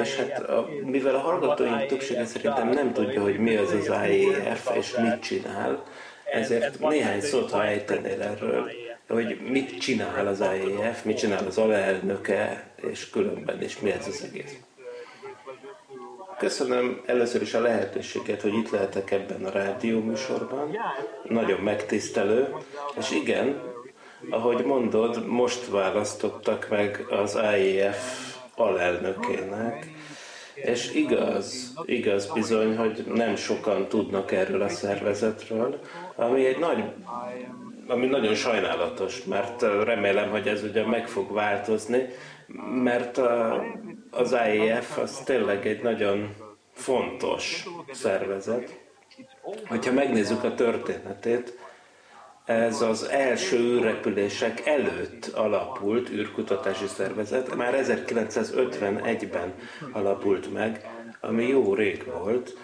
És hát a, mivel a hallgatóink többsége szerintem nem tudja, hogy mi az az IEF és mit csinál, ezért néhány szót, ha ejtenél erről, hogy mit csinál az IEF, mit csinál az alelnöke, és különben is mi ez az egész. Köszönöm először is a lehetőséget, hogy itt lehetek ebben a rádió műsorban. Nagyon megtisztelő. És igen, ahogy mondod, most választottak meg az IEF alelnökének. És igaz, igaz bizony, hogy nem sokan tudnak erről a szervezetről, ami egy nagy ami nagyon sajnálatos, mert remélem, hogy ez ugye meg fog változni, mert a, az IEF az tényleg egy nagyon fontos szervezet. Hogyha megnézzük a történetét, ez az első űrrepülések előtt alapult űrkutatási szervezet, már 1951-ben alapult meg, ami jó rég volt,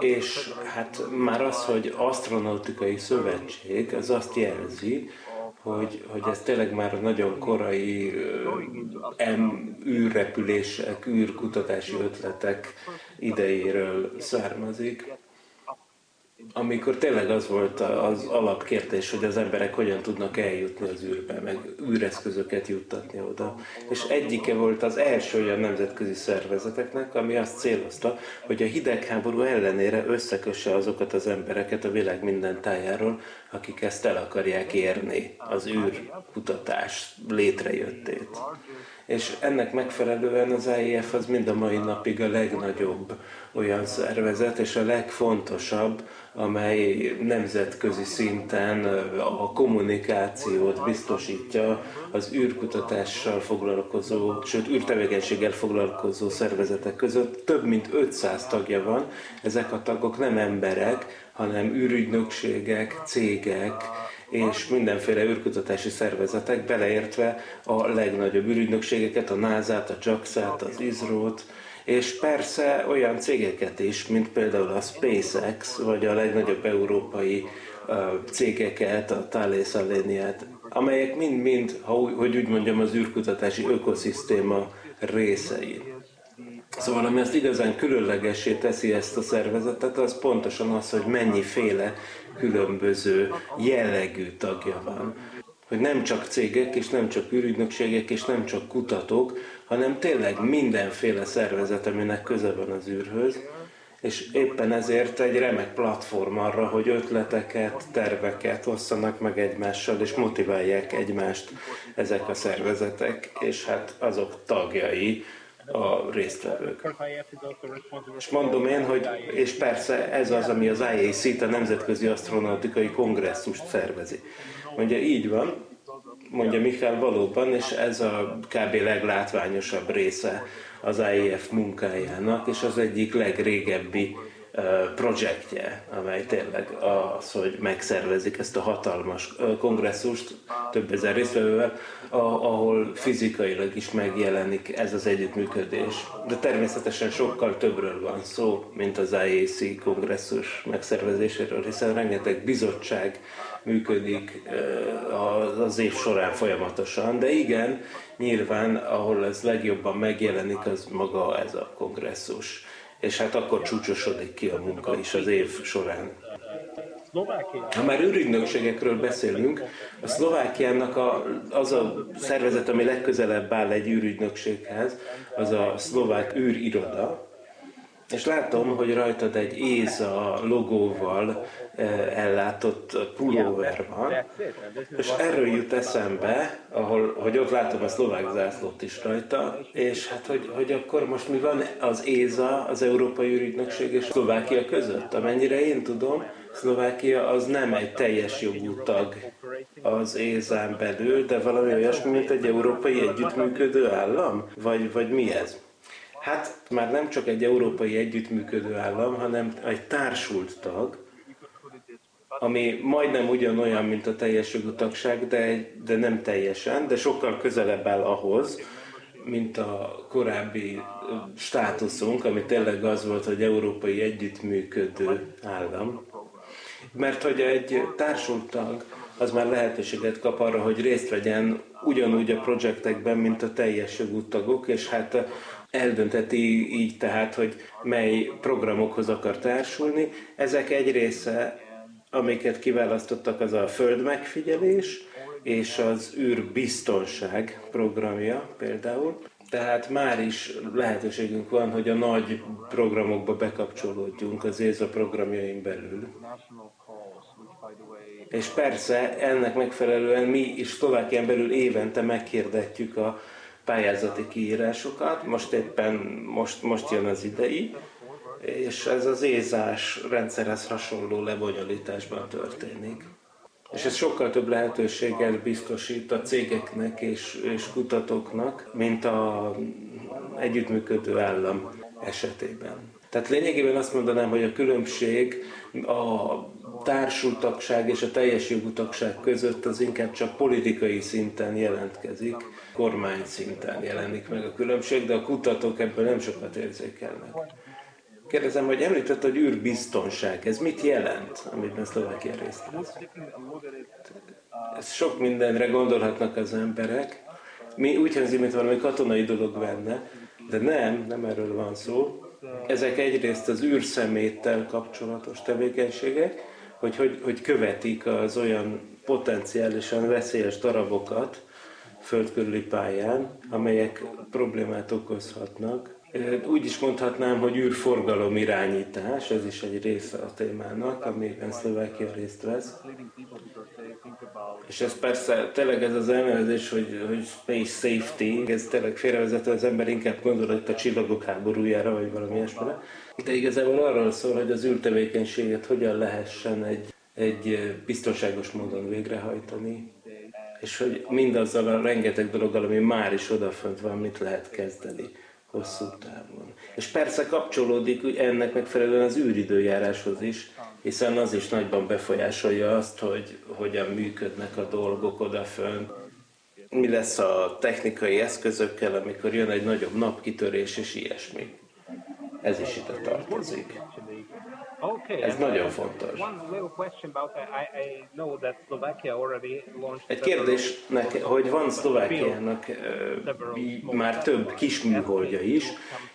és hát már az, hogy astronautikai szövetség, az azt jelzi, hogy, hogy ez tényleg már nagyon korai M űrrepülések, űrkutatási ötletek idejéről származik amikor tényleg az volt az alapkérdés, hogy az emberek hogyan tudnak eljutni az űrbe, meg űreszközöket juttatni oda. És egyike volt az első olyan nemzetközi szervezeteknek, ami azt célozta, hogy a hidegháború ellenére összekösse azokat az embereket a világ minden tájáról, akik ezt el akarják érni, az űrkutatás létrejöttét és ennek megfelelően az IEF az mind a mai napig a legnagyobb olyan szervezet, és a legfontosabb, amely nemzetközi szinten a kommunikációt biztosítja az űrkutatással foglalkozó, sőt űrtevékenységgel foglalkozó szervezetek között. Több mint 500 tagja van, ezek a tagok nem emberek, hanem űrügynökségek, cégek, és mindenféle űrkutatási szervezetek, beleértve a legnagyobb űrügynökségeket, a NASA-t, a JAXA-t, az ISRO-t, és persze olyan cégeket is, mint például a SpaceX, vagy a legnagyobb európai cégeket, a Thales Alenia-t, amelyek mind-mind, hogy úgy mondjam, az űrkutatási ökoszisztéma részei. Szóval ami azt igazán különlegessé teszi ezt a szervezetet, az pontosan az, hogy mennyiféle különböző jellegű tagja van. hogy nem csak cégek, és nem csak űrügynökségek, és nem csak kutatók, hanem tényleg mindenféle szervezet, aminek köze van az űrhöz, és éppen ezért egy remek platform arra, hogy ötleteket, terveket osszanak meg egymással, és motiválják egymást ezek a szervezetek, és hát azok tagjai, a résztvevők. És mondom én, hogy, és persze ez az, ami az IAC-t, a Nemzetközi Astronautikai Kongresszust szervezi. Mondja, így van, mondja Michael valóban, és ez a kb. leglátványosabb része az IEF munkájának, és az egyik legrégebbi projektje, amely tényleg az, hogy megszervezik ezt a hatalmas kongresszust több ezer résztvevővel, ahol fizikailag is megjelenik ez az együttműködés. De természetesen sokkal többről van szó, mint az IAC kongresszus megszervezéséről, hiszen rengeteg bizottság működik az év során folyamatosan, de igen, nyilván ahol ez legjobban megjelenik, az maga ez a kongresszus és hát akkor csúcsosodik ki a munka is az év során. Ha már űrügynökségekről beszélünk, a Szlovákiának a, az a szervezet, ami legközelebb áll egy űrügynökséghez, az a szlovák űriroda, és látom, hogy rajtad egy ÉZA logóval eh, ellátott pulóver van, és erről jut eszembe, ahol, hogy ott látom a szlovák zászlót is rajta, és hát, hogy, hogy akkor most mi van az ÉZA, az Európai Ürügynökség és Szlovákia között? Amennyire én tudom, Szlovákia az nem egy teljes jogú tag az ÉZA-n belül, de valami olyasmi, mint egy európai együttműködő állam? Vagy, vagy mi ez? Hát már nem csak egy európai együttműködő állam, hanem egy társult tag, ami majdnem ugyanolyan, mint a teljes jogú tagság, de, de nem teljesen, de sokkal közelebb áll ahhoz, mint a korábbi státuszunk, ami tényleg az volt, hogy európai együttműködő állam. Mert hogy egy társult tag az már lehetőséget kap arra, hogy részt vegyen ugyanúgy a projektekben, mint a teljes jogú tagok, és hát eldönteti így tehát, hogy mely programokhoz akar társulni. Ezek egy része, amiket kiválasztottak, az a föld megfigyelés, és az űrbiztonság programja például. Tehát már is lehetőségünk van, hogy a nagy programokba bekapcsolódjunk az ÉZA programjain belül. És persze ennek megfelelően mi is Szlovákián belül évente megkérdetjük a pályázati kiírásokat, most éppen most, most jön az idei, és ez az ézás rendszerhez hasonló lebonyolításban történik. És ez sokkal több lehetőséget biztosít a cégeknek és, és kutatóknak, mint a együttműködő állam esetében. Tehát lényegében azt mondanám, hogy a különbség a társultagság és a teljes jogú tagság között az inkább csak politikai szinten jelentkezik, kormány szinten jelenik meg a különbség, de a kutatók ebből nem sokat érzékelnek. Kérdezem, hogy említett, hogy űrbiztonság, ez mit jelent, amiben Szlovákia részt vesz? Ez sok mindenre gondolhatnak az emberek. Mi úgy hangzik, mint valami katonai dolog benne, de nem, nem erről van szó. Ezek egyrészt az űrszeméttel kapcsolatos tevékenységek, hogy, hogy, hogy követik az olyan potenciálisan veszélyes darabokat földkörüli pályán, amelyek problémát okozhatnak. Úgy is mondhatnám, hogy űrforgalom irányítás, ez is egy része a témának, amiben Szlovákia részt vesz. És ez persze tényleg ez az elnevezés, hogy, hogy space safety, ez tényleg félrevezető, az ember inkább gondol itt a csillagok háborújára, vagy valami ilyesmire. De igazából arról szól, hogy az űrtevékenységet hogyan lehessen egy, egy biztonságos módon végrehajtani, és hogy mindazzal a rengeteg dologgal, ami már is odafönt van, mit lehet kezdeni hosszú távon. És persze kapcsolódik ennek megfelelően az űridőjáráshoz is, hiszen az is nagyban befolyásolja azt, hogy hogyan működnek a dolgok odafönt. Mi lesz a technikai eszközökkel, amikor jön egy nagyobb napkitörés és ilyesmi. ez is ide tartozik. Ez nagyon fontos. Egy kérdés, hogy van Szlovákiának már több kis műholdja is,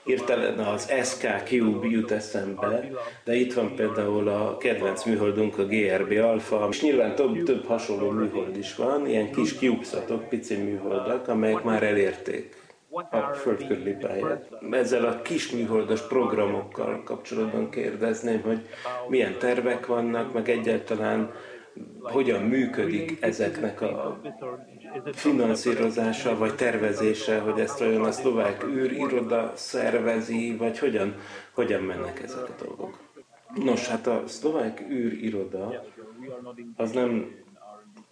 hirtelen az SK Cube jut eszembe, de itt van például a kedvenc műholdunk, a GRB Alpha, és nyilván több, több hasonló műhold is van, ilyen kis cubeszatok, pici műholdak, amelyek már elérték a földkörüli pályát. Ezzel a kis műholdas programokkal kapcsolatban kérdezném, hogy milyen tervek vannak, meg egyáltalán hogyan működik ezeknek a finanszírozása vagy tervezése, hogy ezt olyan a szlovák űriroda szervezi, vagy hogyan, hogyan mennek ezek a dolgok. Nos, hát a szlovák űriroda az nem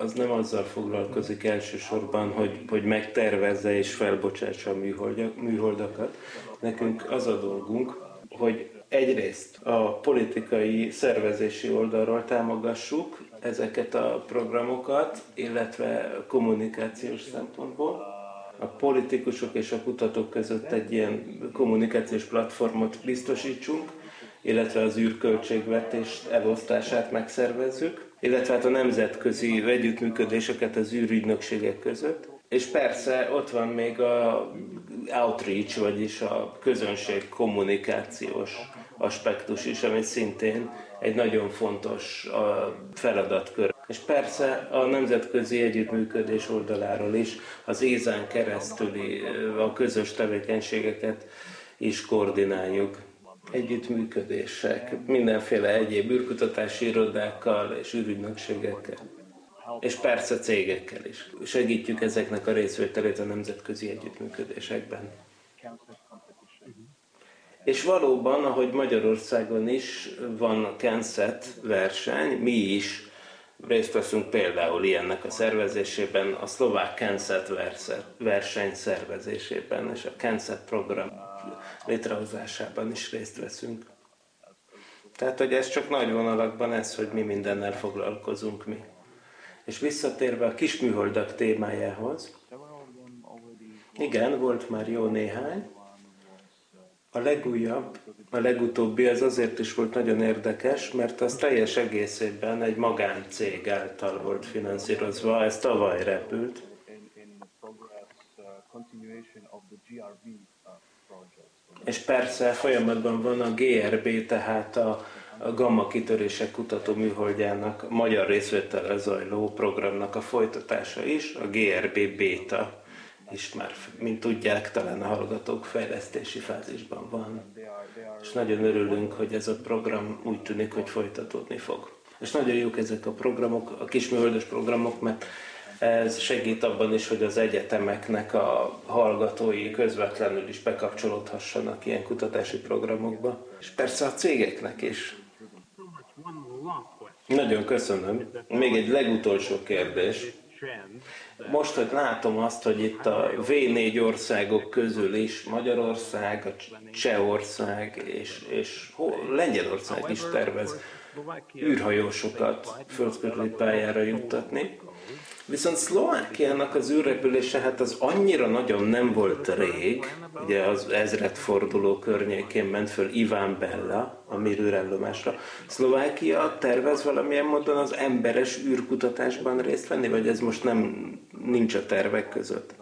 az nem azzal foglalkozik elsősorban, hogy, hogy megtervezze és felbocsátsa a műholdakat. Nekünk az a dolgunk, hogy egyrészt a politikai szervezési oldalról támogassuk ezeket a programokat, illetve kommunikációs szempontból. A politikusok és a kutatók között egy ilyen kommunikációs platformot biztosítsunk, illetve az űrköltségvetést elosztását megszervezzük illetve hát a nemzetközi együttműködéseket az űrügynökségek között. És persze ott van még a outreach, vagyis a közönség kommunikációs aspektus is, ami szintén egy nagyon fontos feladatkör. És persze a nemzetközi együttműködés oldaláról is az ézán keresztüli a közös tevékenységeket is koordináljuk együttműködések, mindenféle egyéb űrkutatási irodákkal és űrügynökségekkel. És persze cégekkel is. Segítjük ezeknek a részvételét a nemzetközi együttműködésekben. És valóban, ahogy Magyarországon is van Kenset verseny, mi is részt veszünk például ilyennek a szervezésében, a szlovák Kenset verseny szervezésében, és a Kenset program létrehozásában is részt veszünk. Tehát, hogy ez csak nagy vonalakban ez, hogy mi mindennel foglalkozunk mi. És visszatérve a kisműholdak témájához, igen, volt már jó néhány. A legújabb, a legutóbbi az azért is volt nagyon érdekes, mert az teljes egészében egy magáncég által volt finanszírozva, ez tavaly repült. És persze folyamatban van a GRB, tehát a, a gamma kitörések kutató műholdjának magyar részvétele zajló programnak a folytatása is, a GRB Beta is már, mint tudják, talán a hallgatók fejlesztési fázisban van. És nagyon örülünk, hogy ez a program úgy tűnik, hogy folytatódni fog. És nagyon jók ezek a programok, a kisműholdas programok, mert ez segít abban is, hogy az egyetemeknek a hallgatói közvetlenül is bekapcsolódhassanak ilyen kutatási programokba, és persze a cégeknek is. Nagyon köszönöm. Még egy legutolsó kérdés. Most, hogy látom azt, hogy itt a V4 országok közül is Magyarország, a Csehország és, és Lengyelország is tervez űrhajósokat földkörüli pályára juttatni, Viszont Szlovákiának az űrrepülése hát az annyira nagyon nem volt rég, ugye az ezredforduló környékén ment föl Iván Bella a mi űrállomásra. Szlovákia tervez valamilyen módon az emberes űrkutatásban részt venni, vagy ez most nem nincs a tervek között?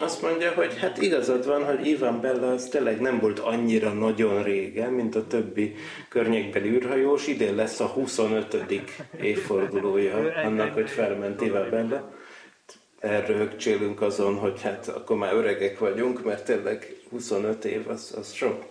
Azt mondja, hogy hát igazad van, hogy Ivan Bella az tényleg nem volt annyira nagyon régen, mint a többi környékbeli űrhajós. Idén lesz a 25. évfordulója annak, hogy felment Ivan Bella. Elröhögcsélünk azon, hogy hát akkor már öregek vagyunk, mert tényleg 25 év az, az sok.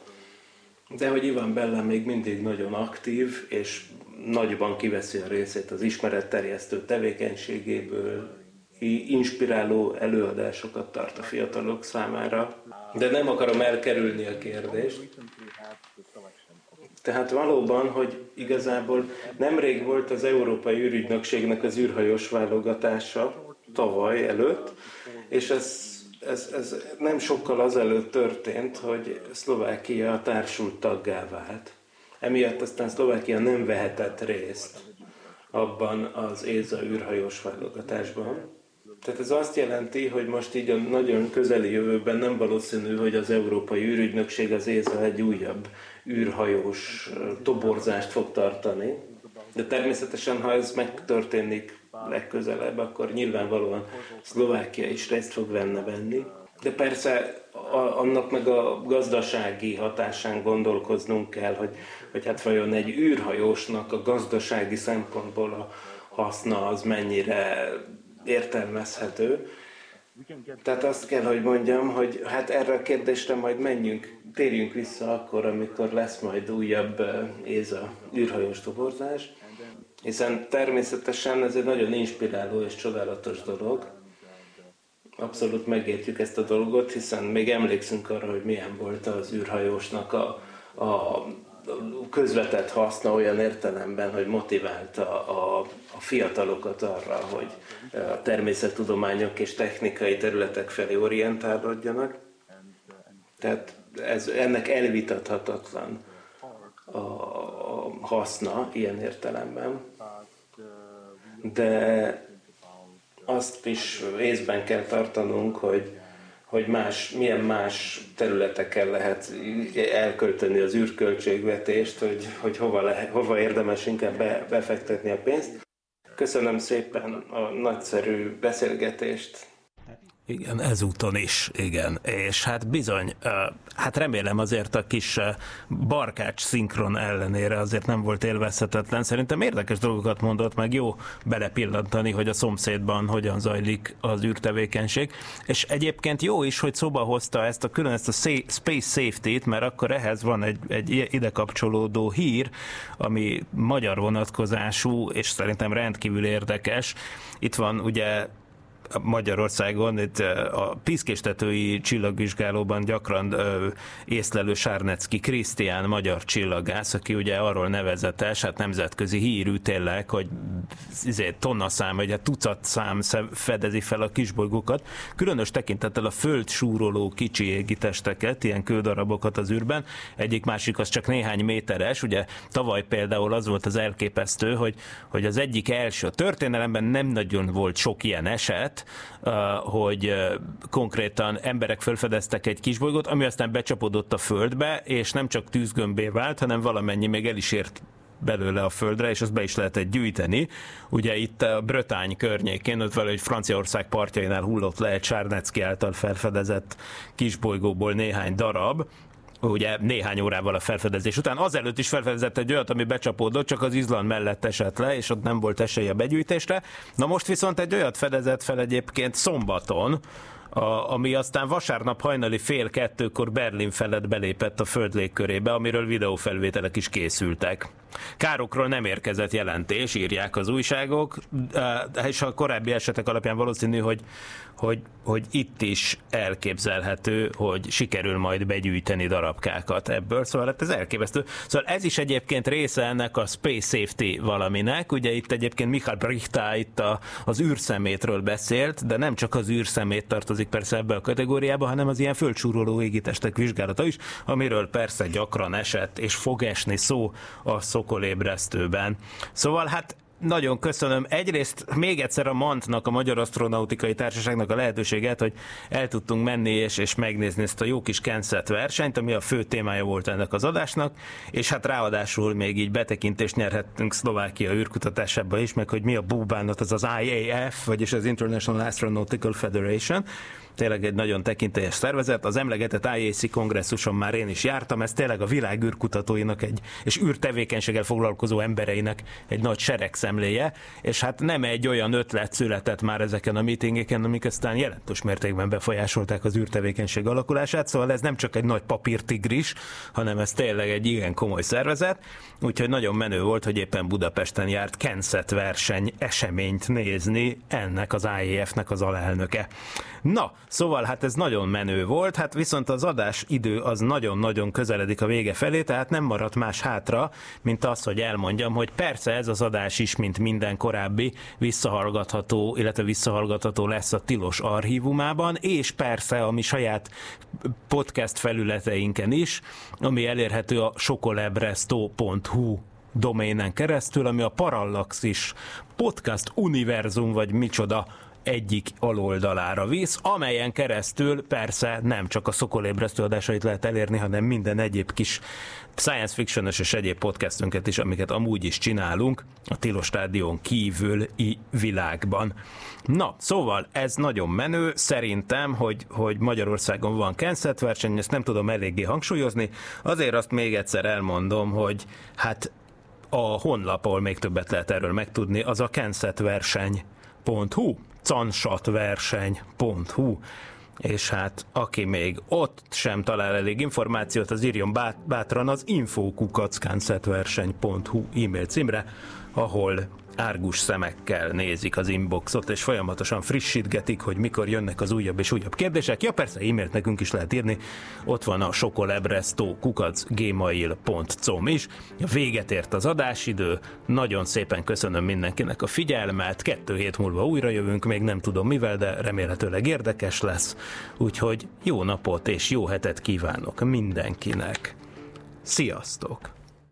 De hogy Ivan Bella még mindig nagyon aktív, és nagyban kiveszi a részét az ismeretterjesztő tevékenységéből, inspiráló előadásokat tart a fiatalok számára, de nem akarom elkerülni a kérdést. Tehát valóban, hogy igazából nemrég volt az Európai űrügynökségnek az űrhajós válogatása tavaly előtt, és ez, ez, ez nem sokkal azelőtt történt, hogy Szlovákia társult taggá vált. Emiatt aztán Szlovákia nem vehetett részt abban az ÉZA űrhajós válogatásban Tehát ez azt jelenti, hogy most így a nagyon közeli jövőben nem valószínű, hogy az Európai űrügynökség az ÉSA egy újabb űrhajós toborzást fog tartani. De természetesen, ha ez megtörténik legközelebb, akkor nyilvánvalóan Szlovákia is részt fog venne venni. De persze annak meg a gazdasági hatásán gondolkoznunk kell, hogy, hogy hát vajon egy űrhajósnak a gazdasági szempontból a haszna az mennyire értelmezhető. Tehát azt kell, hogy mondjam, hogy hát erre a kérdésre majd menjünk, térjünk vissza akkor, amikor lesz majd újabb ÉZA űrhajós toborzás, hiszen természetesen ez egy nagyon inspiráló és csodálatos dolog. Abszolút megértjük ezt a dolgot, hiszen még emlékszünk arra, hogy milyen volt az űrhajósnak a, a közvetett haszna olyan értelemben, hogy motiválta a, a fiatalokat arra, hogy a természettudományok és technikai területek felé orientálódjanak. Tehát ez, ennek elvitathatatlan a, a haszna ilyen értelemben. De azt is észben kell tartanunk, hogy hogy más, milyen más területeken lehet elkölteni az űrköltségvetést, hogy, hogy hova, lehet, hova érdemes inkább be, befektetni a pénzt. Köszönöm szépen a nagyszerű beszélgetést. Igen, ezúton is, igen. És hát bizony, hát remélem azért a kis barkács szinkron ellenére azért nem volt élvezhetetlen. Szerintem érdekes dolgokat mondott, meg jó belepillantani, hogy a szomszédban hogyan zajlik az űrtevékenység. És egyébként jó is, hogy szóba hozta ezt a külön ezt a Space Safety-t, mert akkor ehhez van egy, egy ide kapcsolódó hír, ami magyar vonatkozású, és szerintem rendkívül érdekes. Itt van ugye Magyarországon itt a piszkéstetői csillagvizsgálóban gyakran észlelő Sárnecki Krisztián magyar csillagász, aki ugye arról nevezetes, hát nemzetközi hírű tényleg, hogy izé, tonna szám, vagy tucat szám fedezi fel a kisbolygókat, különös tekintettel a föld súroló kicsi égitesteket, ilyen kődarabokat az űrben, egyik másik az csak néhány méteres, ugye tavaly például az volt az elképesztő, hogy, hogy az egyik első, a történelemben nem nagyon volt sok ilyen eset, hogy konkrétan emberek felfedeztek egy kisbolygót, ami aztán becsapódott a földbe, és nem csak tűzgömbé vált, hanem valamennyi még el is ért belőle a földre, és azt be is lehetett gyűjteni. Ugye itt a Brötány környékén, ott valahogy Franciaország partjainál hullott le egy Sárnecki által felfedezett kisbolygóból néhány darab, ugye néhány órával a felfedezés után. Azelőtt is felfedezett egy olyat, ami becsapódott, csak az Izland mellett esett le, és ott nem volt esély a begyűjtésre. Na most viszont egy olyat fedezett fel egyébként szombaton, a, ami aztán vasárnap hajnali fél kettőkor Berlin felett belépett a föld légkörébe, amiről videófelvételek is készültek. Károkról nem érkezett jelentés, írják az újságok, és a korábbi esetek alapján valószínű, hogy, hogy, hogy itt is elképzelhető, hogy sikerül majd begyűjteni darabkákat ebből, szóval hát ez elképesztő. Szóval ez is egyébként része ennek a Space Safety valaminek, ugye itt egyébként Michael Brichtá itt a, az űrszemétről beszélt, de nem csak az űrszemét tartozik persze ebbe a kategóriába, hanem az ilyen földsúroló égitestek vizsgálata is, amiről persze gyakran esett és fog esni szó a szokolébresztőben. Szóval hát nagyon köszönöm. Egyrészt még egyszer a MANT-nak, a Magyar Astronautikai Társaságnak a lehetőséget, hogy el tudtunk menni és, és megnézni ezt a jó kis Kenset versenyt, ami a fő témája volt ennek az adásnak, és hát ráadásul még így betekintést nyerhettünk Szlovákia űrkutatásába is, meg hogy mi a búbánat, az az IAF, vagyis az International Astronautical Federation, tényleg egy nagyon tekintélyes szervezet. Az emlegetett IAC kongresszuson már én is jártam, ez tényleg a világ űrkutatóinak egy, és űrtevékenységgel foglalkozó embereinek egy nagy seregszemléje, és hát nem egy olyan ötlet született már ezeken a meetingeken, amik aztán jelentős mértékben befolyásolták az űrtevékenység alakulását, szóval ez nem csak egy nagy papírtigris, hanem ez tényleg egy igen komoly szervezet, úgyhogy nagyon menő volt, hogy éppen Budapesten járt Kenset verseny eseményt nézni ennek az IAF-nek az alelnöke. Na, szóval hát ez nagyon menő volt, hát viszont az adás idő az nagyon-nagyon közeledik a vége felé, tehát nem maradt más hátra, mint az, hogy elmondjam, hogy persze ez az adás is, mint minden korábbi, visszahallgatható, illetve visszahallgatható lesz a Tilos archívumában, és persze a mi saját podcast felületeinken is, ami elérhető a sokolebresto.hu doménen keresztül, ami a Parallaxis podcast univerzum, vagy micsoda egyik aloldalára visz, amelyen keresztül persze nem csak a szokolébresztő adásait lehet elérni, hanem minden egyéb kis science fiction és egyéb podcastünket is, amiket amúgy is csinálunk a Tilos Rádión kívüli világban. Na, szóval ez nagyon menő, szerintem, hogy, hogy Magyarországon van Kenset verseny, ezt nem tudom eléggé hangsúlyozni, azért azt még egyszer elmondom, hogy hát a honlap, ahol még többet lehet erről megtudni, az a kensetverseny.hu, cansatverseny.hu és hát aki még ott sem talál elég információt, az írjon bátran az infokukackánszetverseny.hu e-mail címre, ahol árgus szemekkel nézik az inboxot, és folyamatosan frissítgetik, hogy mikor jönnek az újabb és újabb kérdések. Ja, persze, e-mailt nekünk is lehet írni. Ott van a sokolebresztó kukacgmail.com is. Véget ért az adásidő. Nagyon szépen köszönöm mindenkinek a figyelmet. Kettő hét múlva újra jövünk, még nem tudom mivel, de remélhetőleg érdekes lesz. Úgyhogy jó napot és jó hetet kívánok mindenkinek. Sziasztok!